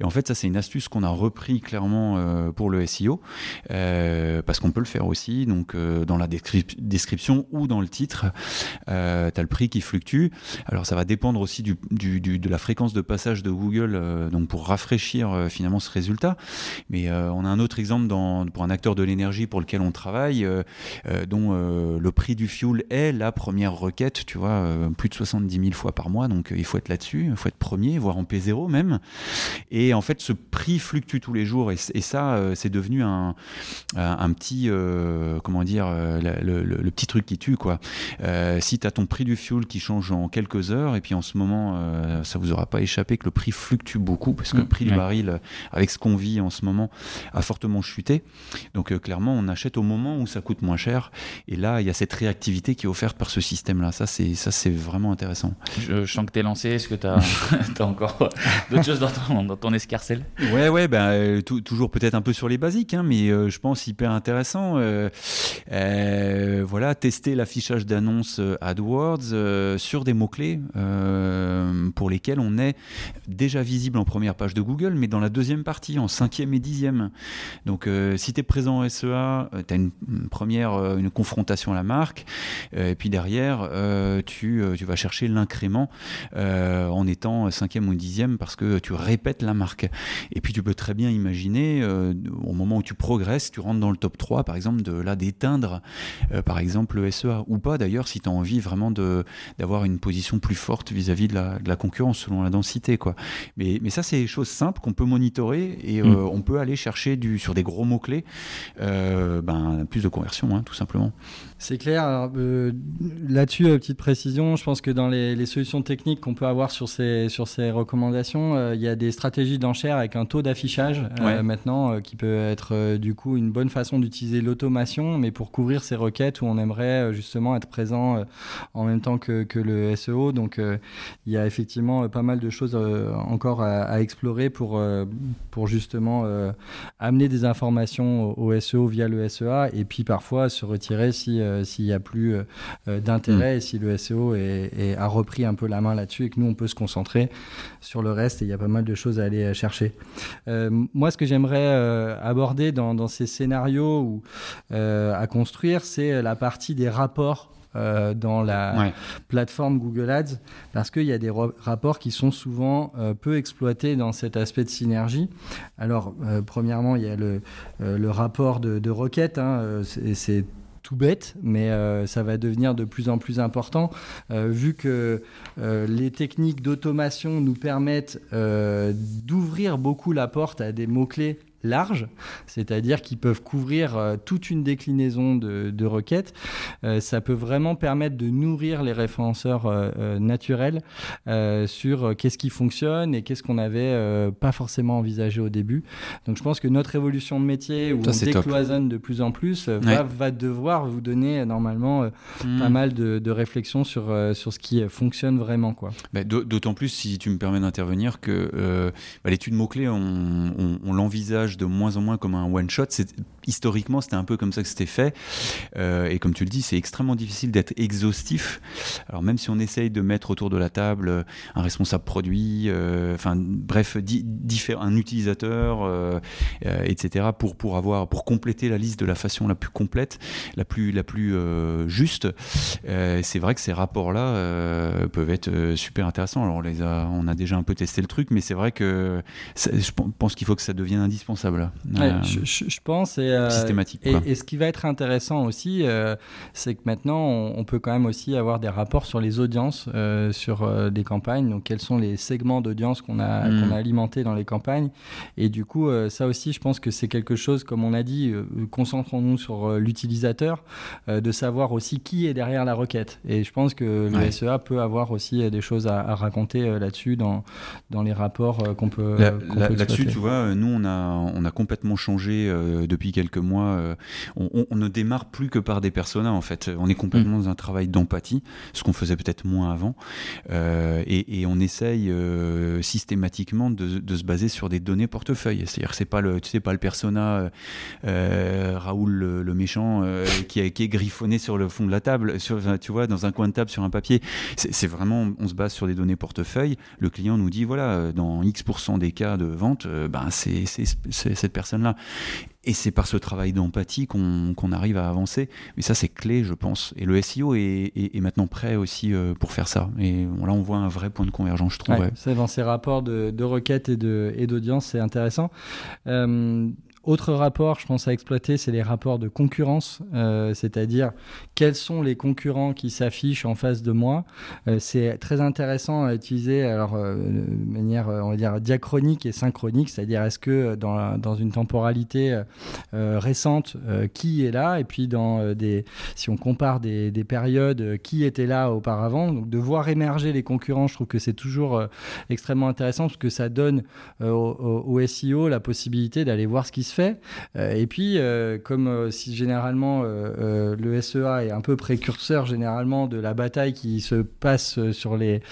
Et en fait, ça c'est une astuce qu'on a repris clairement pour le SEO parce qu'on peut le faire aussi. Donc dans la description ou dans le titre, tu as le prix qui fluctue. Alors ça va dépendre aussi du, du, de la fréquence de passage de Google, donc pour rafraîchir finalement ce résultat. Mais euh, on a un autre exemple dans, pour un acteur de l'énergie pour lequel on travaille, euh, euh, dont le prix du fuel est la première requête, tu vois, plus de 70 000 fois par mois. Donc il faut être là-dessus, il faut être premier, voire en P0 même. Et en fait, ce prix fluctue tous les jours. Et, ça, c'est devenu un, un, petit, comment dire, le, petit truc qui tue, quoi. si tu as ton prix du fuel qui change en quelques heures, et puis en ce moment, ça vous aura pas échappé que le prix fluctue beaucoup, parce que le mmh. prix du baril, avec ce qu'on vit en ce moment a fortement chuté. Donc clairement, on achète au moment où ça coûte moins cher. Et là, il y a cette réactivité qui est offerte par ce système-là. Ça, c'est ça, c'est vraiment intéressant. Je, sens que tu es lancé. Est-ce que tu as, as, encore d'autres choses dans ton, dans ton escarcelle? Ouais, ouais, ben, toujours peut-être un peu sur les basiques, hein, mais je pense hyper intéressant. voilà, tester l'affichage d'annonces AdWords sur des mots-clés pour lesquels on est déjà visible en première page de Google, mais dans la deuxième partie, en cinquième et dixième. Donc, euh, si tu es présent en SEA, tu as une, première euh, une confrontation à la marque, euh, et puis derrière, tu, tu, vas chercher l'incrément en étant cinquième ou dixième parce que tu répètes la marque. Et puis, tu peux très bien imaginer, au moment où tu progresses, tu rentres dans le top 3, par exemple, de là d'éteindre, par exemple, le SEA, ou pas d'ailleurs, si tu as envie vraiment d'avoir une position plus forte vis-à-vis de, la, de la concurrence selon la densité. Quoi. Mais, mais ça, c'est des choses simples qu'on peut monitorer et euh, mm. on peut aller chercher du, sur des gros mots-clés euh, ben, plus de conversion, hein, tout simplement. C'est clair. Euh, là-dessus, euh, petite précision, je pense que dans les, solutions techniques qu'on peut avoir sur ces, sur ces recommandations, euh, il y a des stratégies d'enchère avec un taux d'affichage maintenant qui peut être du coup une bonne façon d'utiliser l'automation, mais pour couvrir ces requêtes où on aimerait justement être présent en même temps que, que le SEO. Donc il y a effectivement pas mal de choses encore à, explorer pour, pour justement amener des informations au, SEO via le SEA et puis parfois se retirer euh, s'il n'y a plus euh, euh, d'intérêt et si le SEO a repris un peu la main là-dessus et que nous, on peut se concentrer sur le reste et il y a pas mal de choses à aller chercher. moi, ce que j'aimerais aborder dans, ces scénarios à construire, c'est la partie des rapports dans la plateforme Google Ads parce qu'il y a des rapports qui sont souvent peu exploités dans cet aspect de synergie. Alors, premièrement, il y a le, le rapport de, de requête. Hein, c'est tout bête, mais euh, ça va devenir de plus en plus important, euh, vu que euh, les techniques d'automation nous permettent d'ouvrir beaucoup la porte à des mots-clés large, c'est-à-dire qu'ils peuvent couvrir euh, toute une déclinaison de, requêtes. Euh, ça peut vraiment permettre de nourrir les référenceurs euh, naturels sur qu'est-ce qui fonctionne et qu'est-ce qu'on n'avait pas forcément envisagé au début. Donc je pense que notre évolution de métier, où on décloisonne de plus en plus, va, devoir vous donner normalement hmm. pas mal de, réflexions sur, sur ce qui fonctionne vraiment. Quoi. Bah, d'autant plus, si tu me permets d'intervenir, que bah, l'étude mots-clés, on l'envisage de moins en moins comme un one-shot. Historiquement, c'était un peu comme ça que c'était fait. Euh, et comme tu le dis, c'est extrêmement difficile d'être exhaustif. Alors même si on essaye de mettre autour de la table euh, un responsable produit, euh, enfin bref, un utilisateur, etc., pour, pour, avoir, pour compléter la liste de la façon la plus complète, la plus, la plus juste, c'est vrai que ces rapports-là peuvent être super intéressants. Alors on, les a, on a déjà un peu testé le truc, mais c'est vrai que je pense qu'il faut que ça devienne indispensable euh, je, pense. Et, euh, systématique. Et, ce qui va être intéressant aussi, euh, c'est que maintenant, on, peut quand même aussi avoir des rapports sur les audiences sur des campagnes. Donc, quels sont les segments d'audience qu'on a, a alimentés dans les campagnes. Et du coup, ça aussi, je pense que c'est quelque chose, comme on a dit, concentrons-nous sur l'utilisateur, de savoir aussi qui est derrière la requête. Et je pense que le SEA peut avoir aussi des choses à, raconter là-dessus dans, dans les rapports qu'on peut. Là-dessus, tu vois, nous, on a on a complètement changé euh, depuis quelques mois. Euh, on, ne démarre plus que par des personas en fait. On est complètement mm. dans un travail d'empathie, ce qu'on faisait peut-être moins avant, euh, et, on essaye systématiquement de, se baser sur des données portefeuille. C'est-à-dire c'est pas le, tu sais pas le persona Raoul le, méchant qui, est, qui griffonné sur le fond de la table, sur, tu vois, dans un coin de table sur un papier. C'est vraiment, on se base sur des données portefeuille. Le client nous dit voilà, dans X% des cas de vente, ben c'est cette personne-là. Et c'est par ce travail d'empathie qu'on arrive à avancer. Mais ça, c'est clé, je pense. Et le SEO est, maintenant prêt aussi euh, pour faire ça. Et là, on voit un vrai point de convergence, je trouve. C'est dans ces rapports de, requêtes et d'audience, c'est intéressant. Euh, autre rapport, je pense à exploiter, c'est les rapports de concurrence, euh, c'est-à-dire quels sont les concurrents qui s'affichent en face de moi. Euh, c'est très intéressant à utiliser alors euh, de manière, on va dire, diachronique et synchronique, c'est-à-dire est-ce que dans, dans une temporalité récente, qui est là, et puis dans des, si on compare des, des, périodes, qui était là auparavant. Donc de voir émerger les concurrents, je trouve que c'est toujours extrêmement intéressant parce que ça donne au, au SEO la possibilité d'aller voir ce qui se fait euh, et puis, euh, comme euh, si généralement le SEA est un peu précurseur généralement de la bataille qui se passe sur les,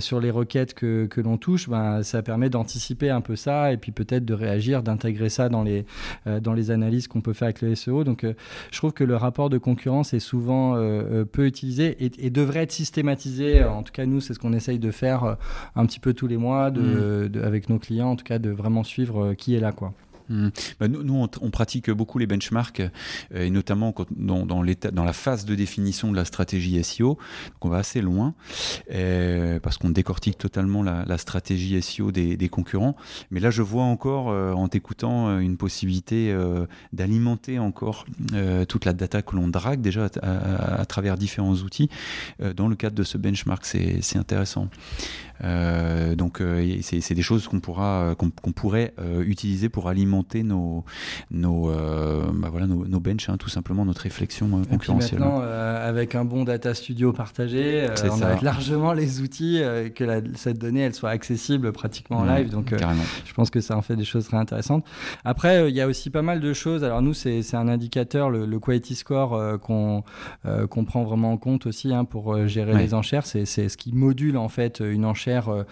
sur les requêtes que, que l'on touche, ben, ça permet d'anticiper un peu ça et puis peut-être de réagir, d'intégrer ça dans les, dans les analyses qu'on peut faire avec le SEO. Donc, je trouve que le rapport de concurrence est souvent peu utilisé et, devrait être systématisé. En tout cas, nous, c'est ce qu'on essaye de faire un petit peu tous les mois de, mmh. avec nos clients, en tout cas, de vraiment suivre qui est là. Quoi. Hmm. Bah, nous, on, pratique beaucoup les benchmarks, euh, et notamment dans, la phase de définition de la stratégie SEO. On va assez loin, euh, parce qu'on décortique totalement la, stratégie SEO des, concurrents. Mais là, je vois encore, euh, en t'écoutant, une possibilité d'alimenter encore toute la data que l'on drague déjà à, travers différents outils. dans le cadre de ce benchmark, c'est intéressant. Euh, donc euh, c'est des choses qu'on pourra qu'on pourrait euh, utiliser pour alimenter nos nos bah voilà nos, nos benches hein, tout simplement notre réflexion concurrentielle. maintenant avec un bon data studio partagé, on a largement les outils que la, cette donnée elle soit accessible pratiquement en live. Donc je pense que ça en fait des choses très intéressantes. Après il y a aussi pas mal de choses. Alors nous c'est un indicateur le, le quality score qu'on qu'on prend vraiment en compte aussi hein, pour gérer les enchères. C'est ce qui module en fait une enchère euh,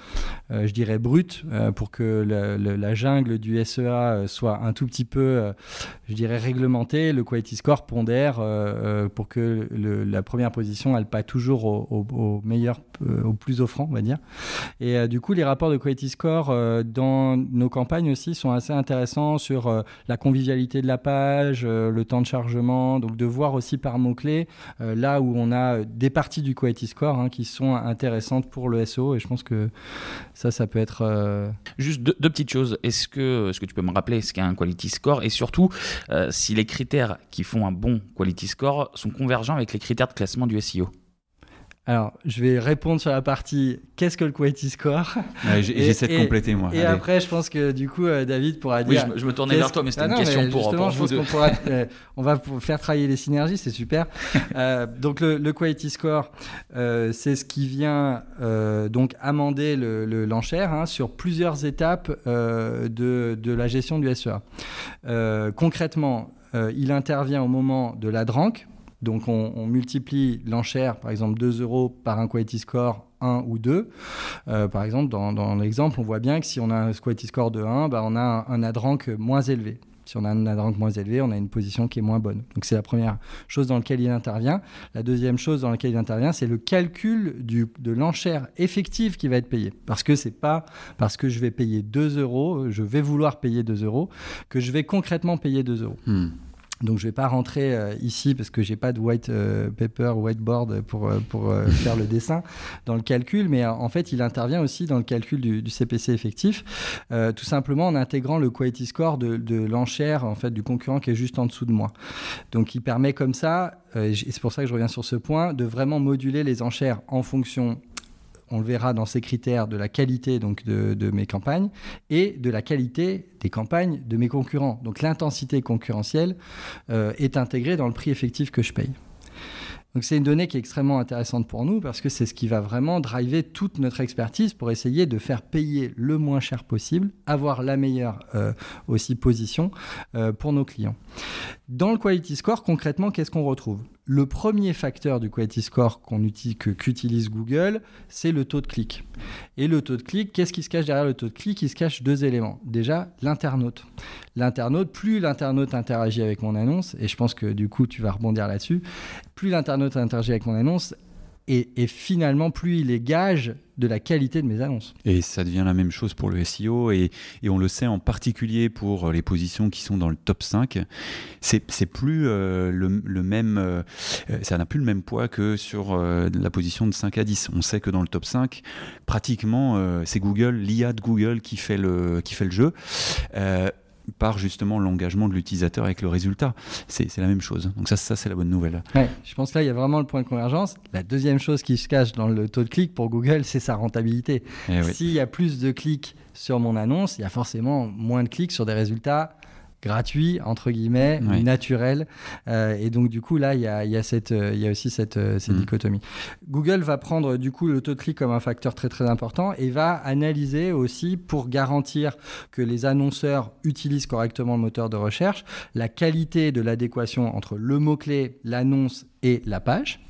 euh, je dirais, brute, euh, pour que la jungle du SEA soit un tout petit peu, je dirais, réglementée. Le quality score pondère pour que la première position, elle pas toujours au, meilleur, au plus offrant, on va dire. Et du coup, les rapports de quality score dans nos campagnes aussi sont assez intéressants sur la convivialité de la page, le temps de chargement, donc de voir aussi par mots-clés là où on a des parties du quality score hein, qui sont intéressantes pour le SEO et je pense que ça, ça peut être. Euh, Juste deux, petites choses. Est-ce que, est-ce que tu peux me rappeler ce qu'est un quality score? Et surtout euh, si les critères qui font un bon quality score sont convergents avec les critères de classement du SEO alors, je vais répondre sur la partie qu'est-ce que le quality score J'essaie de compléter, moi. Et après, je pense que du coup, euh, David pourra dire. Oui, je, me tournais vers toi, mais c'était ah une question pour, pour vous deux. Euh, on va faire travailler les synergies, c'est super. euh, donc, le, le, quality score, euh, c'est ce qui vient euh, donc amender l'enchère le, hein, sur plusieurs étapes de, de, la gestion du SEA. concrètement, il intervient au moment de la DRANC, donc on, multiplie l'enchère, par exemple 2 euros par un quality score 1 ou 2. Euh, par exemple, dans, l'exemple, on voit bien que si on a un quality score de 1, bah, on a un, adrank moins élevé. Si on a un adrank moins élevé, on a une position qui est moins bonne. Donc c'est la première chose dans laquelle il intervient. La deuxième chose dans laquelle il intervient, c'est le calcul du, de l'enchère effective qui va être payée. Parce que c'est pas parce que je vais payer 2 euros, je vais vouloir payer 2 euros, que je vais concrètement payer 2 euros. Hmm. Donc je ne vais pas rentrer euh, ici parce que j'ai pas de white euh, paper, whiteboard pour, euh, pour faire le dessin dans le calcul, mais en fait il intervient aussi dans le calcul du, CPC effectif, tout simplement en intégrant le quality score de, de l'enchère en fait du concurrent qui est juste en dessous de moi. Donc il permet comme ça, et c'est pour ça que je reviens sur ce point, de vraiment moduler les enchères en fonction on le verra dans ces critères de la qualité donc de, mes campagnes et de la qualité des campagnes de mes concurrents. Donc l'intensité concurrentielle euh, est intégrée dans le prix effectif que je paye. Donc c'est une donnée qui est extrêmement intéressante pour nous parce que c'est ce qui va vraiment driver toute notre expertise pour essayer de faire payer le moins cher possible, avoir la meilleure euh, aussi position euh, pour nos clients. Dans le quality score, concrètement, qu'est-ce qu'on retrouve? Le premier facteur du quality score qu'on utilise, qu'utilise Google, c'est le taux de clic. Et le taux de clic, qu'est-ce qui se cache derrière le taux de clic? Il se cache deux éléments. Déjà, l'internaute. L'internaute, plus l'internaute interagit avec mon annonce, et je pense que du coup tu vas rebondir là-dessus, plus l'internaute interagit avec mon annonce, et, finalement, plus il est gage de la qualité de mes annonces. Et ça devient la même chose pour le SEO, et, on le sait en particulier pour les positions qui sont dans le top 5. C'est plus euh, le, même, euh, ça n'a plus le même poids que sur euh, la position de 5 à 10. On sait que dans le top 5, pratiquement, c'est Google, l'IA de Google qui fait le, qui fait le jeu par justement l'engagement de l'utilisateur avec le résultat. C'est la même chose. Donc ça, ça c'est la bonne nouvelle. Ouais, je pense que là, il y a vraiment le point de convergence. La deuxième chose qui se cache dans le taux de clic pour Google, c'est sa rentabilité. Eh S'il y a plus de clics sur mon annonce, il y a forcément moins de clics sur des résultats gratuit, entre guillemets, naturel. Euh, et donc, du coup, là, il y a, y a, cette, euh, y a aussi cette, euh, cette mm. dichotomie. Google va prendre, du coup, le taux de clic comme un facteur très, très important et va analyser aussi pour garantir que les annonceurs utilisent correctement le moteur de recherche, la qualité de l'adéquation entre le mot-clé, l'annonce et la page.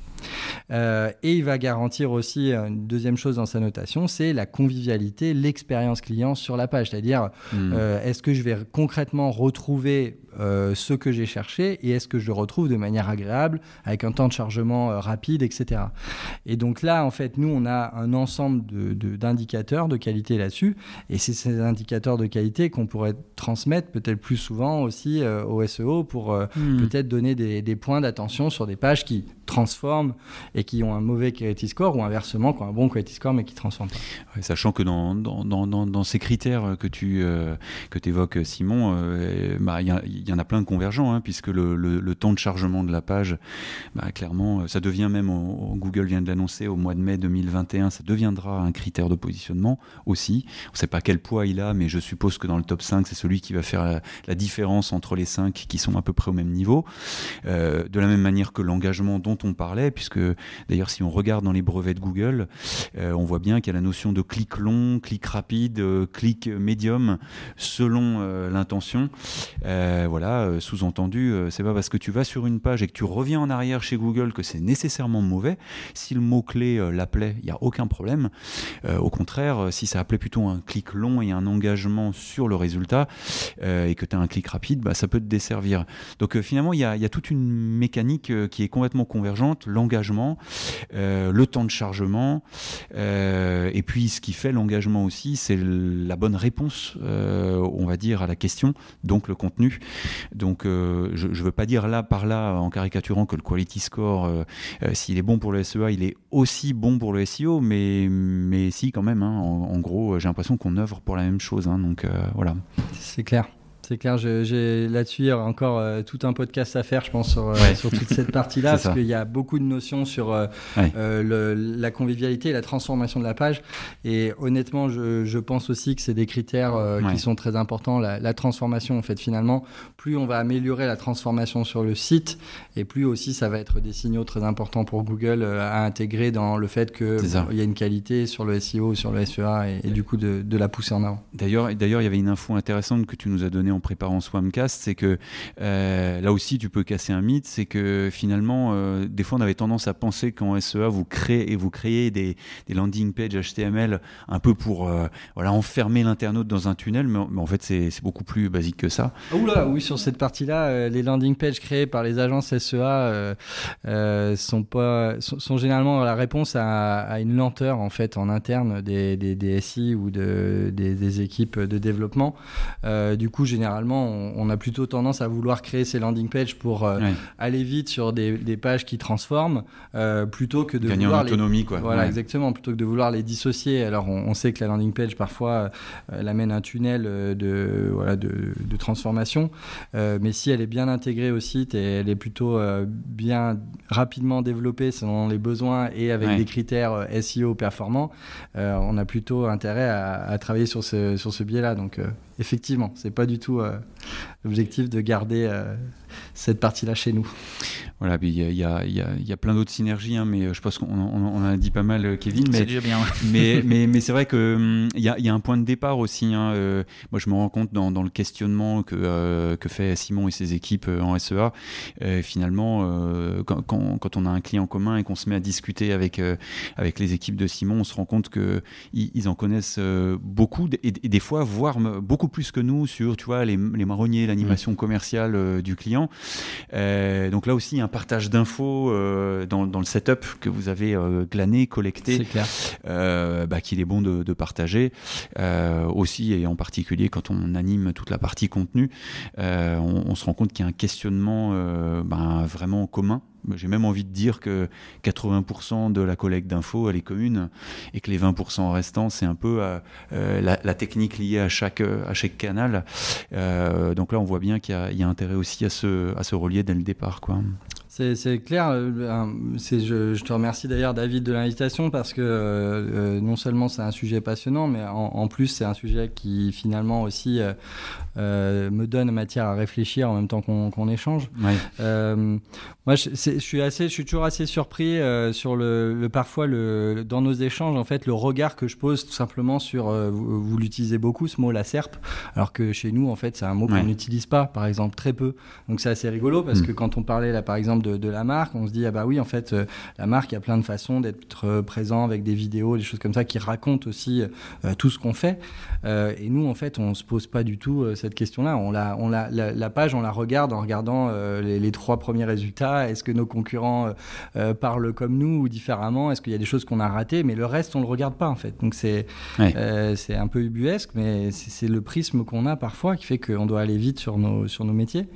Euh, et il va garantir aussi une deuxième chose dans sa notation, c'est la convivialité, l'expérience client sur la page. C'est-à-dire, hmm. euh, est-ce que je vais concrètement retrouver euh, ce que j'ai cherché et est-ce que je le retrouve de manière agréable, avec un temps de chargement rapide, etc. Et donc là, en fait, nous, on a un ensemble d'indicateurs de, de qualité là-dessus. Et c'est ces indicateurs de qualité qu'on pourrait transmettre peut-être plus souvent aussi au SEO pour hmm. peut-être donner des, des points d'attention sur des pages qui transforment et qui ont un mauvais quality score ou inversement qui ont un bon quality score mais qui transforment sachant que dans, dans, dans, ces critères que tu euh, que évoques Simon, euh, bah, il y, en a plein de convergents hein, puisque le, le, temps de chargement de la page, bah, clairement, ça devient même, Google vient de l'annoncer au mois de mai 2021, ça deviendra un critère de positionnement aussi. On ne sait pas quel poids il a, mais je suppose que dans le top 5, c'est celui qui va faire la, différence entre les 5 qui sont à peu près au même niveau. Euh, de la même manière que l'engagement dont on parlait, puisque d'ailleurs si on regarde dans les brevets de Google, euh, on voit bien qu'il y a la notion de clic long, clic rapide, euh, clic médium, selon euh, l'intention. voilà, sous-entendu, c'est pas parce que tu vas sur une page et que tu reviens en arrière chez Google que c'est nécessairement mauvais. Si le mot-clé l'appelait, il n'y a aucun problème. au contraire, si ça appelait plutôt un clic long et un engagement sur le résultat, et que tu as un clic rapide, bah, ça peut te desservir. Donc finalement, il y, y a, toute une mécanique qui est complètement convergente l'engagement, euh, le temps de chargement, euh, et puis ce qui fait l'engagement aussi, c'est la bonne réponse, euh, on va dire, à la question, donc le contenu. Donc je ne veux pas dire là par là, en caricaturant, que le quality score, s'il est bon pour le SEA, il est aussi bon pour le SEO, mais, mais si quand même, hein, en, gros, j'ai l'impression qu'on œuvre pour la même chose. Hein, donc voilà. C'est clair. C'est clair, j'ai là-dessus, il y aura encore euh, tout un podcast à faire, je pense, sur, euh, sur toute cette partie-là, parce qu'il y a beaucoup de notions sur euh, le, la convivialité et la transformation de la page. Et honnêtement, je, je pense aussi que c'est des critères qui sont très importants. La, la, transformation, en fait, finalement, plus on va améliorer la transformation sur le site, et plus aussi ça va être des signaux très importants pour Google à intégrer dans le fait qu'il y a une qualité sur le SEO, sur le SEA, et, et du coup de, de, la pousser en avant. D'ailleurs, il y avait une info intéressante que tu nous as donnée en préparant Swamcast, c'est que euh, là aussi tu peux casser un mythe, c'est que finalement, euh, des fois on avait tendance à penser qu'en SEA vous créez et vous créez des, landing pages HTML un peu pour euh, voilà enfermer l'internaute dans un tunnel, mais, en fait c'est beaucoup plus basique que ça. Oula, oui sur cette partie-là, les landing pages créées par les agences SEA sont pas sont, généralement la réponse à, une lenteur en fait en interne des, des, des SI ou de, des, des, équipes de développement. du coup, généralement généralement, on, a plutôt tendance à vouloir créer ces landing pages pour euh, aller vite sur des, pages qui transforment, euh, plutôt que de Gagner vouloir en autonomie, quoi. Voilà, exactement, plutôt que de vouloir les dissocier. Alors, on, sait que la landing page parfois euh, elle amène un tunnel de voilà de, transformation, mais si elle est bien intégrée au site et elle est plutôt bien rapidement développée selon les besoins et avec des critères SEO performants, on a plutôt intérêt à, à travailler sur ce sur ce biais-là. Donc effectivement, c'est pas du tout euh, l'objectif de garder euh, cette partie-là chez nous. Voilà, il y a, y, a, y a, plein d'autres synergies, hein, mais euh, je pense qu'on en a dit pas mal, Kevin. Mais, déjà bien. mais, mais, mais c'est vrai qu'il hum, y a, y a un point de départ aussi. Hein, moi, je me rends compte dans, dans le questionnement que, que fait Simon et ses équipes en SEA. finalement, quand, quand, on a un client commun et qu'on se met à discuter avec, avec les équipes de Simon, on se rend compte qu'ils ils en connaissent beaucoup et, et, des fois, voire beaucoup plus que nous sur tu vois, les, les marronniers, l'animation commerciale euh, du client. Euh, donc là aussi, un partage d'infos euh, dans, dans, le setup que vous avez glané, collecté, bah, qu'il est bon de, de partager. aussi, et en particulier quand on anime toute la partie contenu, on, on, se rend compte qu'il y a un questionnement bah, vraiment commun j'ai même envie de dire que 80% de la collecte d'infos, elle est commune, et que les 20% restants, c'est un peu la, technique liée à chaque, chaque canal. donc là, on voit bien qu'il y, a intérêt aussi à se, à se relier dès le départ. Quoi. C'est clair. Euh, je, je, te remercie d'ailleurs, David, de l'invitation parce que euh, euh, non seulement c'est un sujet passionnant, mais en, plus c'est un sujet qui finalement aussi me donne matière à réfléchir en même temps qu'on échange. moi, je, je, suis assez, je suis toujours assez surpris sur le, parfois le, dans nos échanges en fait le regard que je pose tout simplement sur. vous, l'utilisez beaucoup ce mot la serpe, alors que chez nous en fait c'est un mot qu'on n'utilise pas, par exemple très peu. Donc c'est assez rigolo parce mm. que quand on parlait là par exemple de, la marque, on se dit ah bah oui en fait euh, la marque il y a plein de façons d'être euh, présent avec des vidéos, des choses comme ça qui racontent aussi euh, tout ce qu'on fait. et nous en fait on se pose pas du tout cette question-là. On la, on la, la, page on la regarde en regardant les, trois premiers résultats. Est-ce que nos concurrents parlent comme nous ou différemment? Est-ce qu'il y a des choses qu'on a ratées? Mais le reste on le regarde pas en fait. Donc c'est c'est un peu ubuesque, mais c'est le prisme qu'on a parfois qui fait qu'on doit aller vite sur nos sur nos métiers.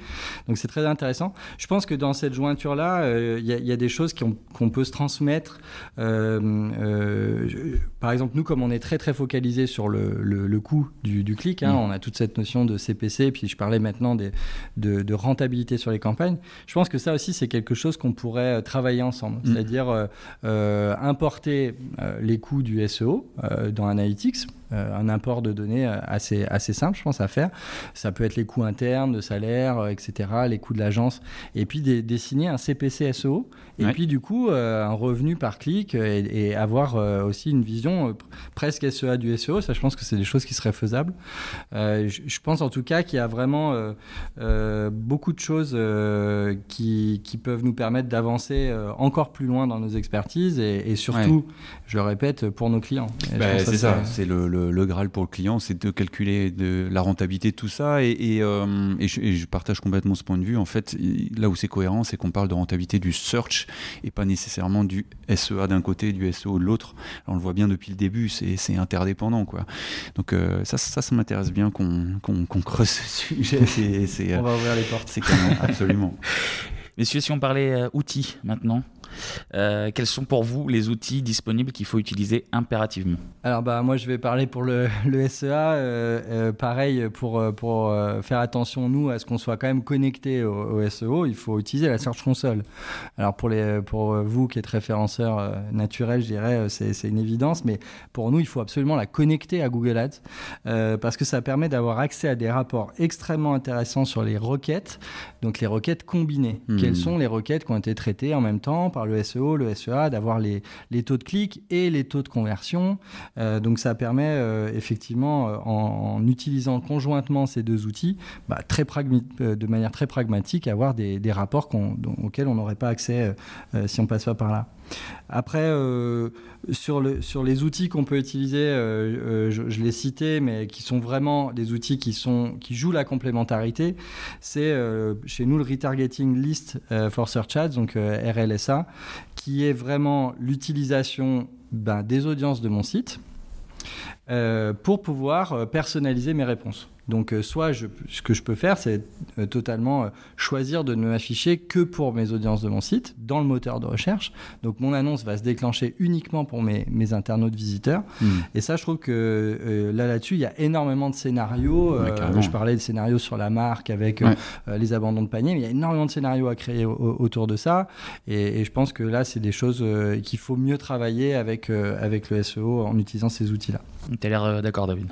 Donc c'est très intéressant. Je pense que dans cette jointure là il euh, y, a des choses qu'on peut se transmettre. Euh, euh, par exemple, nous, comme on est très très focalisé sur le, coût du, clic, hein, mm. on a toute cette notion de CPC, puis je parlais maintenant de, de, rentabilité sur les campagnes. Je pense que ça aussi, c'est quelque chose qu'on pourrait travailler ensemble, mm. c'est-à-dire importer les coûts du SEO dans Analytics euh, un import de données euh, assez, assez simple, je pense, à faire. Ça peut être les coûts internes de salaire, euh, etc., les coûts de l'agence, et puis dessiner un CPC SEO, et puis du coup, un revenu par clic, et, avoir aussi une vision presque SEA du SEO. Ça, je pense que c'est des choses qui seraient faisables. Je, pense en tout cas qu'il y a vraiment beaucoup de choses qui, qui, peuvent nous permettre d'avancer encore plus loin dans nos expertises, et, surtout, je le répète, pour nos clients. Bah, c'est ça, c'est le le, Graal pour le client, c'est de calculer de la rentabilité de tout ça. Et, euh, je, partage complètement ce point de vue. En fait, là où c'est cohérent, c'est qu'on parle de rentabilité du search et pas nécessairement du SEA d'un côté, du SEO de l'autre. On le voit bien depuis le début, c'est interdépendant. Quoi. Donc euh, ça, ça, ça m'intéresse bien qu'on creuse ce sujet. On va ouvrir les portes. C'est absolument. Messieurs, si on parlait euh, outils maintenant, euh, quels sont pour vous les outils disponibles qu'il faut utiliser impérativement Alors bah moi je vais parler pour le, SEA. Euh, euh, pareil pour, pour faire attention nous à ce qu'on soit quand même connecté au, SEO, il faut utiliser la Search Console. Alors pour, les, pour vous qui êtes référenceur naturel, je dirais c'est une évidence, mais pour nous il faut absolument la connecter à Google Ads parce que ça permet d'avoir accès à des rapports extrêmement intéressants sur les requêtes, donc les requêtes combinées. Hmm. Quelles sont les requêtes qui ont été traitées en même temps par le SEO, le SEA, d'avoir les, les, taux de clic et les taux de conversion? Euh, donc ça permet euh, effectivement, euh, en, utilisant conjointement ces deux outils, bah, très de manière très pragmatique, avoir des, des rapports auxquels on n'aurait pas accès si on passe pas par là. Après, sur, le, sur les outils qu'on peut utiliser, je, je l'ai cité, mais qui sont vraiment des outils qui, jouent la complémentarité, c'est chez nous le Retargeting List for Search Ads, donc RLSA, qui est vraiment l'utilisation ben, des audiences de mon site euh, pour pouvoir euh, personnaliser mes réponses. Donc, euh, soit ce que je peux faire, c'est euh, totalement euh, choisir de ne m'afficher que pour mes audiences de mon site dans le moteur de recherche. Donc, mon annonce va se déclencher uniquement pour mes, mes internautes visiteurs. Hmm. Et ça, je trouve que là, là-dessus, il y a énormément de scénarios. je parlais de scénarios sur la marque avec les abandons de panier, mais il y a énormément de scénarios à créer autour de ça. Et, je pense que là, c'est des choses qu'il faut mieux travailler avec, avec le SEO en utilisant ces outils-là. Tu as l'air d'accord, David.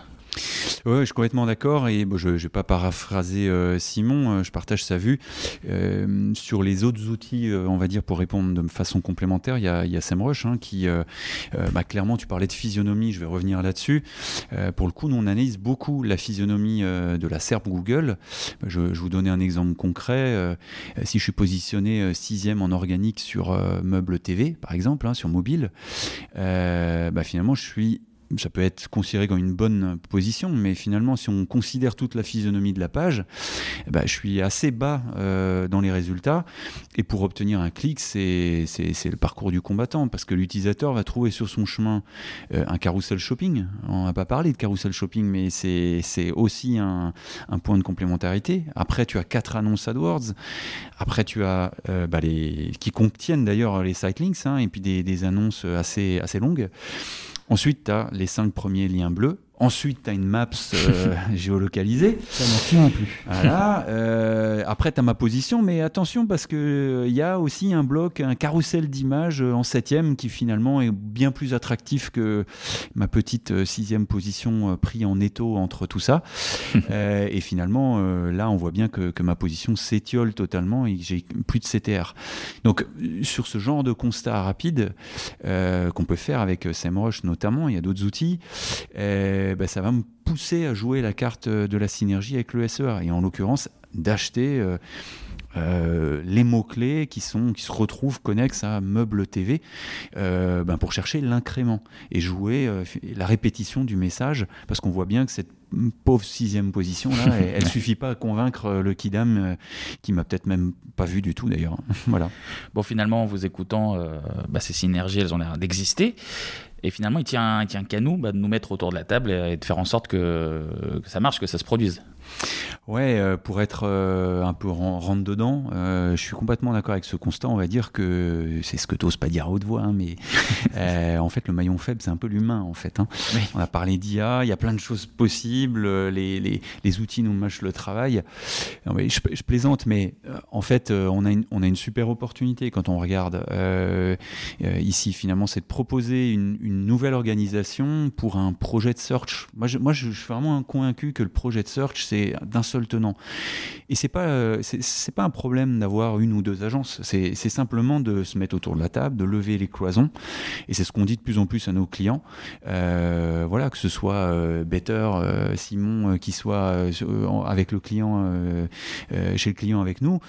Oui, je suis complètement d'accord et je ne vais pas paraphraser euh, Simon, euh, je partage sa vue. Euh, sur les autres outils, on va dire, pour répondre de façon complémentaire, il y a, il a hein, qui, bah, clairement, tu parlais de physionomie, je vais revenir là-dessus. pour le coup, nous, on analyse beaucoup la physionomie de la SERP Google. Je, vais vous donner un exemple concret. si je suis positionné sixième en organique sur Meuble TV, par exemple, hein, sur mobile, bah, finalement, je suis ça peut être considéré comme une bonne position, mais finalement, si on considère toute la physionomie de la page, ben, je suis assez bas euh, dans les résultats. Et pour obtenir un clic, c'est le parcours du combattant, parce que l'utilisateur va trouver sur son chemin euh, un carousel shopping. On n'a pas parlé de carousel shopping, mais c'est aussi un, un, point de complémentarité. Après, tu as quatre annonces AdWords. Après, tu as euh, bah, les qui contiennent d'ailleurs les site links, hein, et puis des, des annonces assez, assez longues. Ensuite, tu as les cinq premiers liens bleus. Ensuite, tu as une maps euh, géolocalisée. Ça m'en un plus. Voilà. Euh, après, tu as ma position, mais attention parce qu'il il euh, y a aussi un bloc, un carrousel d'images en septième qui finalement est bien plus attractif que ma petite sixième position pris en étau entre tout ça. et finalement, là, on voit bien que, que ma position s'étiole totalement et que j'ai plus de CTR. Donc, sur ce genre de constat rapide qu'on peut faire avec SEMrush notamment, il y a d'autres outils. Ben, ça va me pousser à jouer la carte de la synergie avec le SEA. Et en l'occurrence, d'acheter euh, euh, les mots-clés qui, sont, qui se retrouvent connexes à Meuble TV euh, ben pour chercher l'incrément et jouer la répétition du message parce qu'on voit bien que cette pauvre sixième position là, elle, suffit pas à convaincre le Kidam qui m'a peut-être même pas vu du tout d'ailleurs. voilà. Bon finalement en vous écoutant, bah, ces synergies elles ont l'air d'exister. Et finalement, il tient, il tient qu'à nous bah, de nous mettre autour de la table et, de faire en sorte que, que ça marche, que ça se produise. Ouais, euh, pour être euh, un peu rentre dedans, euh, je suis complètement d'accord avec ce constat. On va dire que c'est ce que tu n'oses pas dire à haute voix, hein, mais en fait, le maillon faible, c'est un peu l'humain. En fait, hein. on a parlé d'IA, il y a plein de choses possibles. Les, les, les outils nous mâchent le travail. Je, je plaisante, mais en fait, on a, une, on a une super opportunité quand on regarde ici. Finalement, c'est de proposer une, une, nouvelle organisation pour un projet de search. Moi, je, moi, je suis vraiment convaincu que le projet de search, c'est d'un seul tenant. Et c'est pas euh, c'est pas un problème d'avoir une ou deux agences. C'est simplement de se mettre autour de la table, de lever les cloisons. Et c'est ce qu'on dit de plus en plus à nos clients. Euh, voilà, que ce soit euh, Better, Simon, qui soit avec le client, chez le client avec nous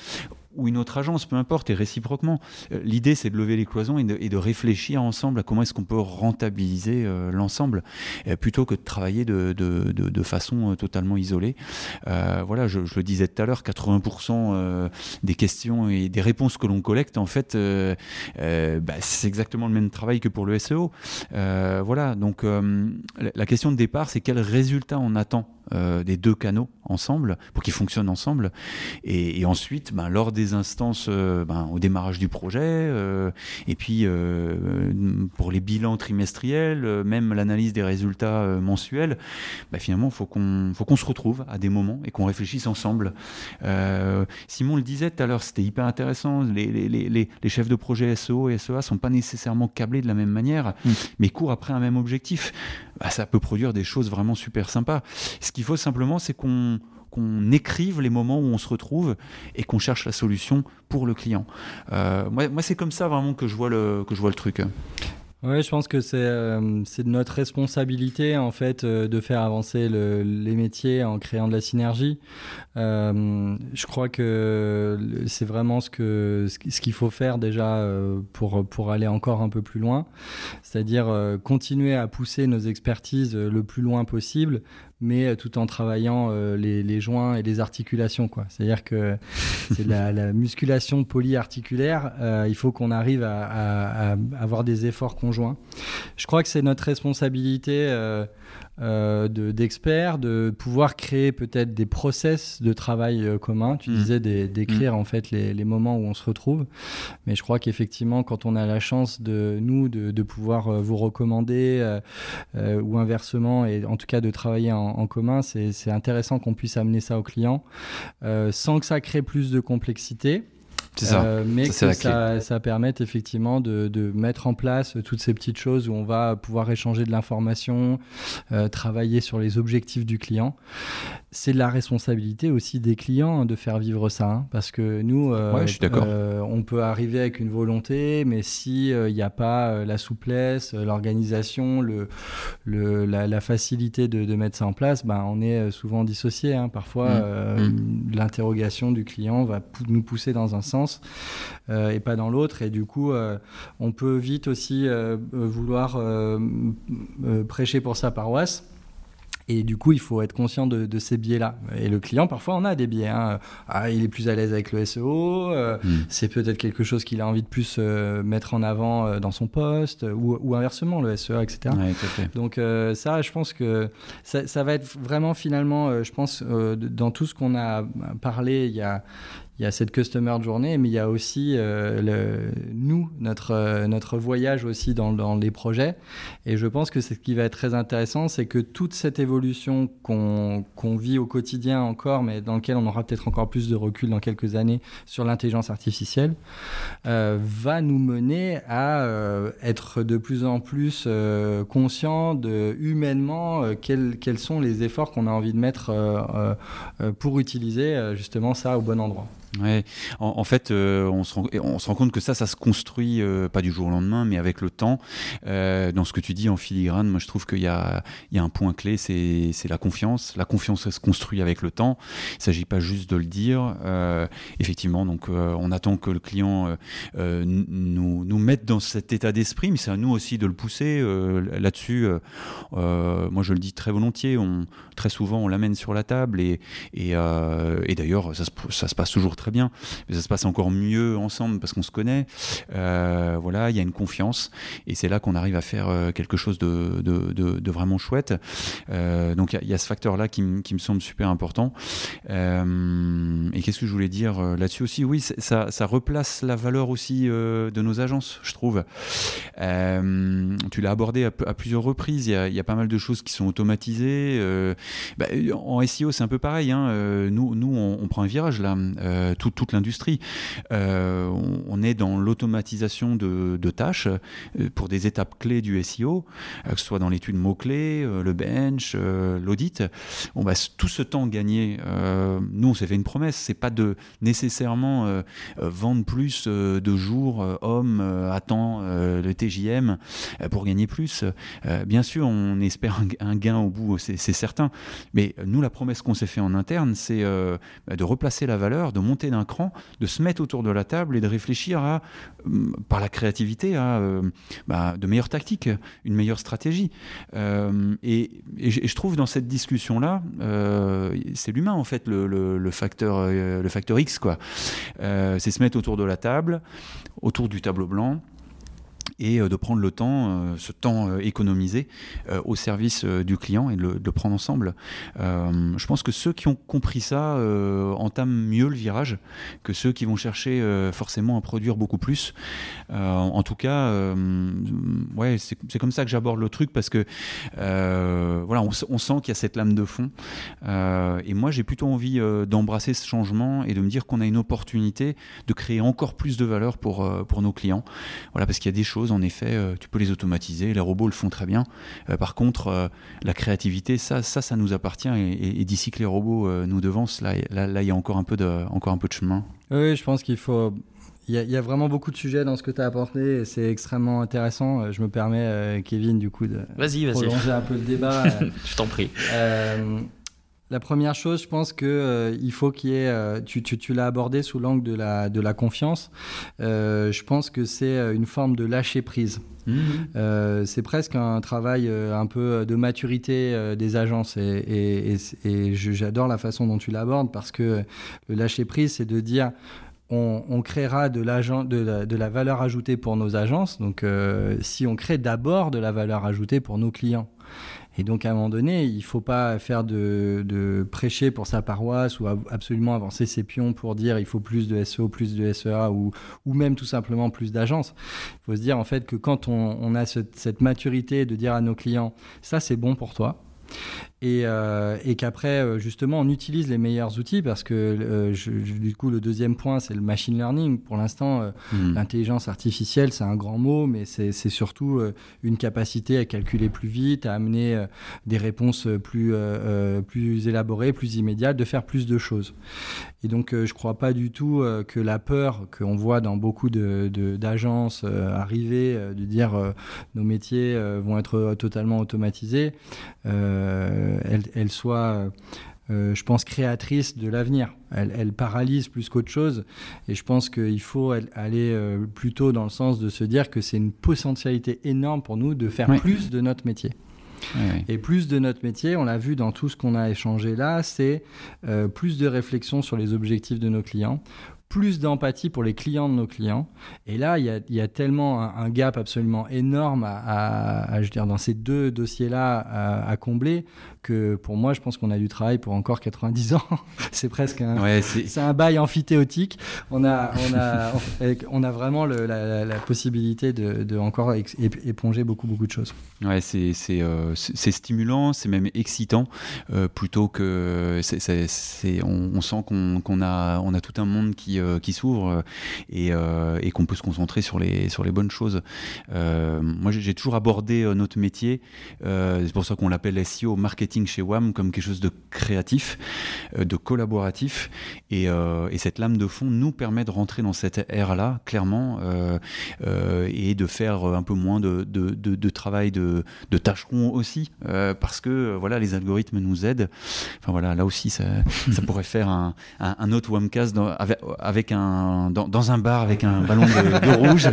ou une autre agence, peu importe, et réciproquement. Euh, l'idée, c'est de lever les cloisons et de, réfléchir ensemble à comment est-ce qu'on peut rentabiliser euh, l'ensemble, euh, plutôt que de travailler de, façon totalement isolée. voilà, je, le disais tout à l'heure, 80% des questions et des réponses que l'on collecte, en fait, bah, c'est exactement le même travail que pour le SEO. voilà, donc la question de départ, c'est quel résultat on attend euh, des deux canaux ensemble pour qu'ils fonctionnent ensemble. Et, ensuite, ben, lors des instances, euh, ben, au démarrage du projet, euh, et puis pour les bilans trimestriels, même l'analyse des résultats mensuels, ben, finalement, il faut qu'on faut qu'on se retrouve à des moments et qu'on réfléchisse ensemble. Simon le disait tout à l'heure, c'était hyper intéressant. Les, les, les, les, chefs de projet SEO et SEA sont pas nécessairement câblés de la même manière, mm. mais courent après un même objectif. Bah, ça peut produire des choses vraiment super sympas. Ce qu'il faut simplement, c'est qu'on qu'on écrive les moments où on se retrouve et qu'on cherche la solution pour le client. Euh, moi, moi c'est comme ça vraiment que je vois le, que je vois le truc. Oui, je pense que c'est euh, notre responsabilité en fait euh, de faire avancer le, les métiers en créant de la synergie. Euh, je crois que c'est vraiment ce que ce qu'il faut faire déjà pour pour aller encore un peu plus loin, c'est-à-dire continuer à pousser nos expertises le plus loin possible, mais tout en travaillant les, les, joints et les articulations. Quoi. C'est-à-dire que c'est la, la, musculation polyarticulaire. Euh, il faut qu'on arrive à, à, à, avoir des efforts conjoints. Je crois que c'est notre responsabilité. Euh, euh, d'experts, de, pouvoir créer peut-être des process de travail euh, communs. Tu mmh. disais d'écrire mmh. en fait les, les, moments où on se retrouve. Mais je crois qu'effectivement, quand on a la chance de nous de, de pouvoir euh, vous recommander euh, ou inversement, et en tout cas de travailler en, en commun, c'est intéressant qu'on puisse amener ça aux clients sans que ça crée plus de complexité. Ça. Euh, mais que ça, ça, permette effectivement de, de, mettre en place toutes ces petites choses où on va pouvoir échanger de l'information, euh, travailler sur les objectifs du client. C'est la responsabilité aussi des clients de faire vivre ça, hein, parce que nous, euh, ouais, on peut arriver avec une volonté, mais si il n'y a pas la souplesse, l'organisation, le, le, la, la, facilité de, de, mettre ça en place, ben, on est souvent dissocié. Hein. Parfois, mmh. Mmh. l'interrogation du client va nous pousser dans un sens sens et pas dans l'autre. Et du coup, on peut vite aussi vouloir prêcher pour sa paroisse. Et du coup, il faut être conscient de, ces biais-là. Et le client, parfois, on a des biais. Hein. Ah, il est plus à l'aise avec le SEO. Euh, hmm. C'est peut-être quelque chose qu'il a envie de plus euh, mettre en avant euh, dans son poste, ou, inversement, le SEA, etc. Donc ça, je pense que ça, ça, va être vraiment finalement, je pense, dans tout ce qu'on a parlé, il y a, il y a cette customer journée, mais il y a aussi euh, nous, notre, euh, notre voyage aussi dans, les projets. Et je pense que ce qui va être très intéressant, c'est que toute cette évolution qu'on vit au quotidien encore, mais dans laquelle on aura peut-être encore plus de recul dans quelques années sur l'intelligence artificielle, euh, va nous mener à être de plus en plus conscients de humainement quels, quels, sont les efforts qu'on a envie de mettre pour utiliser justement ça au bon endroit. Ouais. En, fait, euh, on, se rend, compte que ça, ça se construit euh, pas du jour au lendemain, mais avec le temps. Euh, dans ce que tu dis en filigrane, moi je trouve qu'il y, y a, un point clé, c'est la confiance. La confiance, elle se construit avec le temps. Il ne s'agit pas juste de le dire. effectivement, donc on attend que le client nous, nous mette dans cet état d'esprit, mais c'est à nous aussi de le pousser là-dessus. moi, je le dis très volontiers. On, très souvent, on l'amène sur la table et, et, d'ailleurs, ça ça se passe toujours très bien, mais ça se passe encore mieux ensemble parce qu'on se connaît. Euh, voilà, il y a une confiance et c'est là qu'on arrive à faire euh, quelque chose de, de, vraiment chouette. Euh, donc il y, a ce facteur-là qui, qui, me semble super important. et qu'est-ce que je voulais dire là-dessus aussi? Oui, ça, ça, replace la valeur aussi de nos agences, je trouve. tu l'as abordé à, plusieurs reprises. Il y, a, pas mal de choses qui sont automatisées. Bah, en SEO, c'est un peu pareil. Hein. Nous, nous on, on, prend un virage là. Euh, toute l'industrie. Euh, on, est dans l'automatisation de, tâches euh, pour des étapes clés du SEO, que ce soit dans l'étude mots-clés, le bench, l'audit. On va tout ce temps gagné, nous on s'est fait une promesse, c'est pas de nécessairement vendre plus de jours hommes à temps le TJM pour gagner plus. bien sûr, on espère un, gain au bout, c'est certain. Mais nous, la promesse qu'on s'est fait en interne, c'est de replacer la valeur de monter d'un cran, de se mettre autour de la table et de réfléchir euh, par la créativité, à euh, bah, de meilleures tactiques, une meilleure stratégie. Euh, et, je trouve dans cette discussion-là, c'est l'humain en fait le, facteur, le facteur X quoi. c'est se mettre autour de la table, autour du tableau blanc et euh, de prendre le temps, euh, ce temps euh, économisé au service du client et de le, prendre ensemble. je pense que ceux qui ont compris ça entament mieux le virage que ceux qui vont chercher forcément à produire beaucoup plus. en tout cas, ouais, c'est comme ça que j'aborde le truc parce que voilà, on, on sent qu'il y a cette lame de fond. et moi, j'ai plutôt envie d'embrasser ce changement et de me dire qu'on a une opportunité de créer encore plus de valeur pour, pour nos clients. Voilà, parce qu'il y a des choses en effet, euh, tu peux les automatiser, les robots le font très bien. Euh, par contre, euh, la créativité, ça, ça, ça nous appartient. Et, d'ici que les robots nous devancent, là, là, il y a encore un peu de, encore un peu de chemin. Oui, je pense qu'il faut il y, a vraiment beaucoup de sujets dans ce que tu as apporté et c'est extrêmement intéressant. Je me permets, Kevin, du coup, de prolonger un peu le débat. je t'en prie. La première chose, je pense que euh, il faut qu'il y ait. Euh, tu, tu, l'as abordé sous l'angle de la, de la confiance. Euh, je pense que c'est une forme de lâcher prise. Mmh. c'est presque un travail un peu de maturité des agences et, et, j'adore la façon dont tu l'abordes parce que le lâcher prise, c'est de dire on, on, créera de, de, la, de, la, valeur ajoutée pour nos agences. Donc, si on crée d'abord de la valeur ajoutée pour nos clients, et donc, à un moment donné, il ne faut pas faire de, prêcher pour sa paroisse ou absolument avancer ses pions pour dire il faut plus de SEO, plus de SEA ou, même tout simplement plus d'agences. Il faut se dire en fait que quand on, a cette maturité de dire à nos clients ça c'est bon pour toi, euh, et, qu'après, euh, justement, on utilise les meilleurs outils parce que, euh, du coup, le deuxième point, c'est le machine learning. Pour l'instant, hmm. l'intelligence artificielle, c'est un grand mot, mais c'est surtout une capacité à calculer plus vite, à amener des réponses plus, plus élaborées, plus immédiates, de faire plus de choses. Et donc, je ne crois pas du tout que la peur qu'on voit dans beaucoup d'agences de, arriver, de dire nos métiers vont être totalement automatisés, elle, soit je pense, créatrice de l'avenir. Elle, elle, paralyse plus qu'autre chose. Et je pense qu'il faut aller plutôt dans le sens de se dire que c'est une potentialité énorme pour nous de faire plus de notre métier. Et plus de notre métier, on l'a vu dans tout ce qu'on a échangé là, c'est euh, plus de réflexion sur les objectifs de nos clients, plus d'empathie pour les clients de nos clients. Et là, il y a, tellement un, gap absolument énorme à, je dire, dans ces deux dossiers-là à, combler que pour moi, je pense qu'on a du travail pour encore 90 ans. c'est presque un, c'est un bail amphithéotique. On a, on a, on a vraiment la, possibilité de, encore éponger beaucoup, beaucoup de choses. Ouais, c'est euh, stimulant, c'est même excitant, euh, plutôt que c'est on, on, sent qu'on a, on a tout un monde qui euh, qui s'ouvre euh, euh, et, qu'on peut se concentrer sur les, sur les bonnes choses. moi, j'ai toujours abordé notre métier, c'est pour ça qu'on l'appelle SEO marketing chez WAM, comme quelque chose de créatif, de collaboratif. Et, cette lame de fond nous permet de rentrer dans cette ère-là, clairement, et de faire un peu moins de, de, travail de, de tâcheron aussi, parce que voilà, les algorithmes nous aident. Enfin voilà, là aussi, ça, ça pourrait faire un, un, autre WAMcast avec, avec un, dans, un bar avec un ballon de, rouge.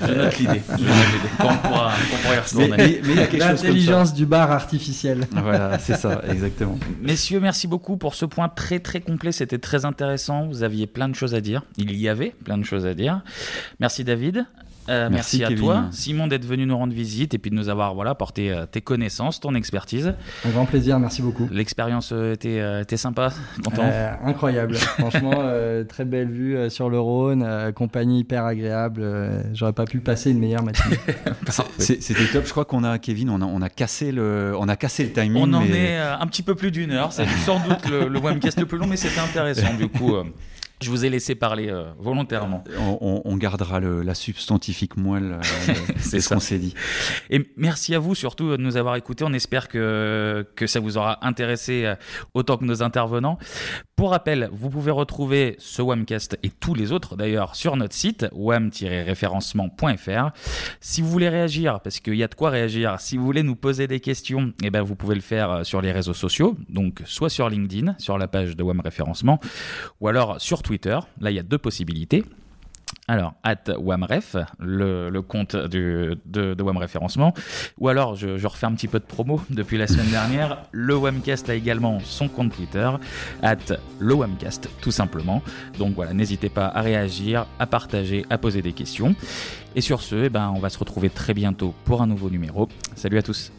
Je note l'idée. L'intelligence du bar artificiel. Voilà, c'est ça, exactement. Messieurs, merci beaucoup pour ce point très très complet. C'était très intéressant. Vous aviez plein de choses à dire. Il y avait plein de choses à dire. Merci David. Euh, merci, à toi, Simon, d'être venu nous rendre visite et puis de nous avoir voilà, porté euh, tes connaissances, ton expertise. Un grand plaisir, merci beaucoup. L'expérience euh, était, était, sympa, content Incroyable, franchement, très belle vue sur le Rhône, compagnie hyper agréable. J'aurais pas pu passer une meilleure matinée. C'était top, je crois qu'on a, Kevin, on a, on a, cassé, le, on a cassé le timing. On en est un petit peu plus d'une heure, c'est sans doute le, le webcast le plus long, mais c'était intéressant du coup. Je vous ai laissé parler euh, volontairement. On, gardera la substantifique moelle, euh, c'est ce qu'on s'est dit. Et merci à vous surtout de nous avoir écoutés. On espère que, que ça vous aura intéressé euh, autant que nos intervenants. Pour rappel, vous pouvez retrouver ce WAMcast et tous les autres d'ailleurs sur notre site wam-référencement.fr. Si vous voulez réagir, parce qu'il y a de quoi réagir, si vous voulez nous poser des questions, eh ben vous pouvez le faire sur les réseaux sociaux, donc soit sur LinkedIn, sur la page de WAM Référencement, ou alors sur Twitter Là, il y a deux possibilités. Alors, at WAMREF, le, compte de, de, WAM référencement. Ou alors, je, refais un petit peu de promo depuis la semaine dernière. Le WAMcast a également son compte Twitter, at le WAMcast, tout simplement. Donc voilà, n'hésitez pas à réagir, à partager, à poser des questions. Et sur ce, eh ben, on va se retrouver très bientôt pour un nouveau numéro. Salut à tous.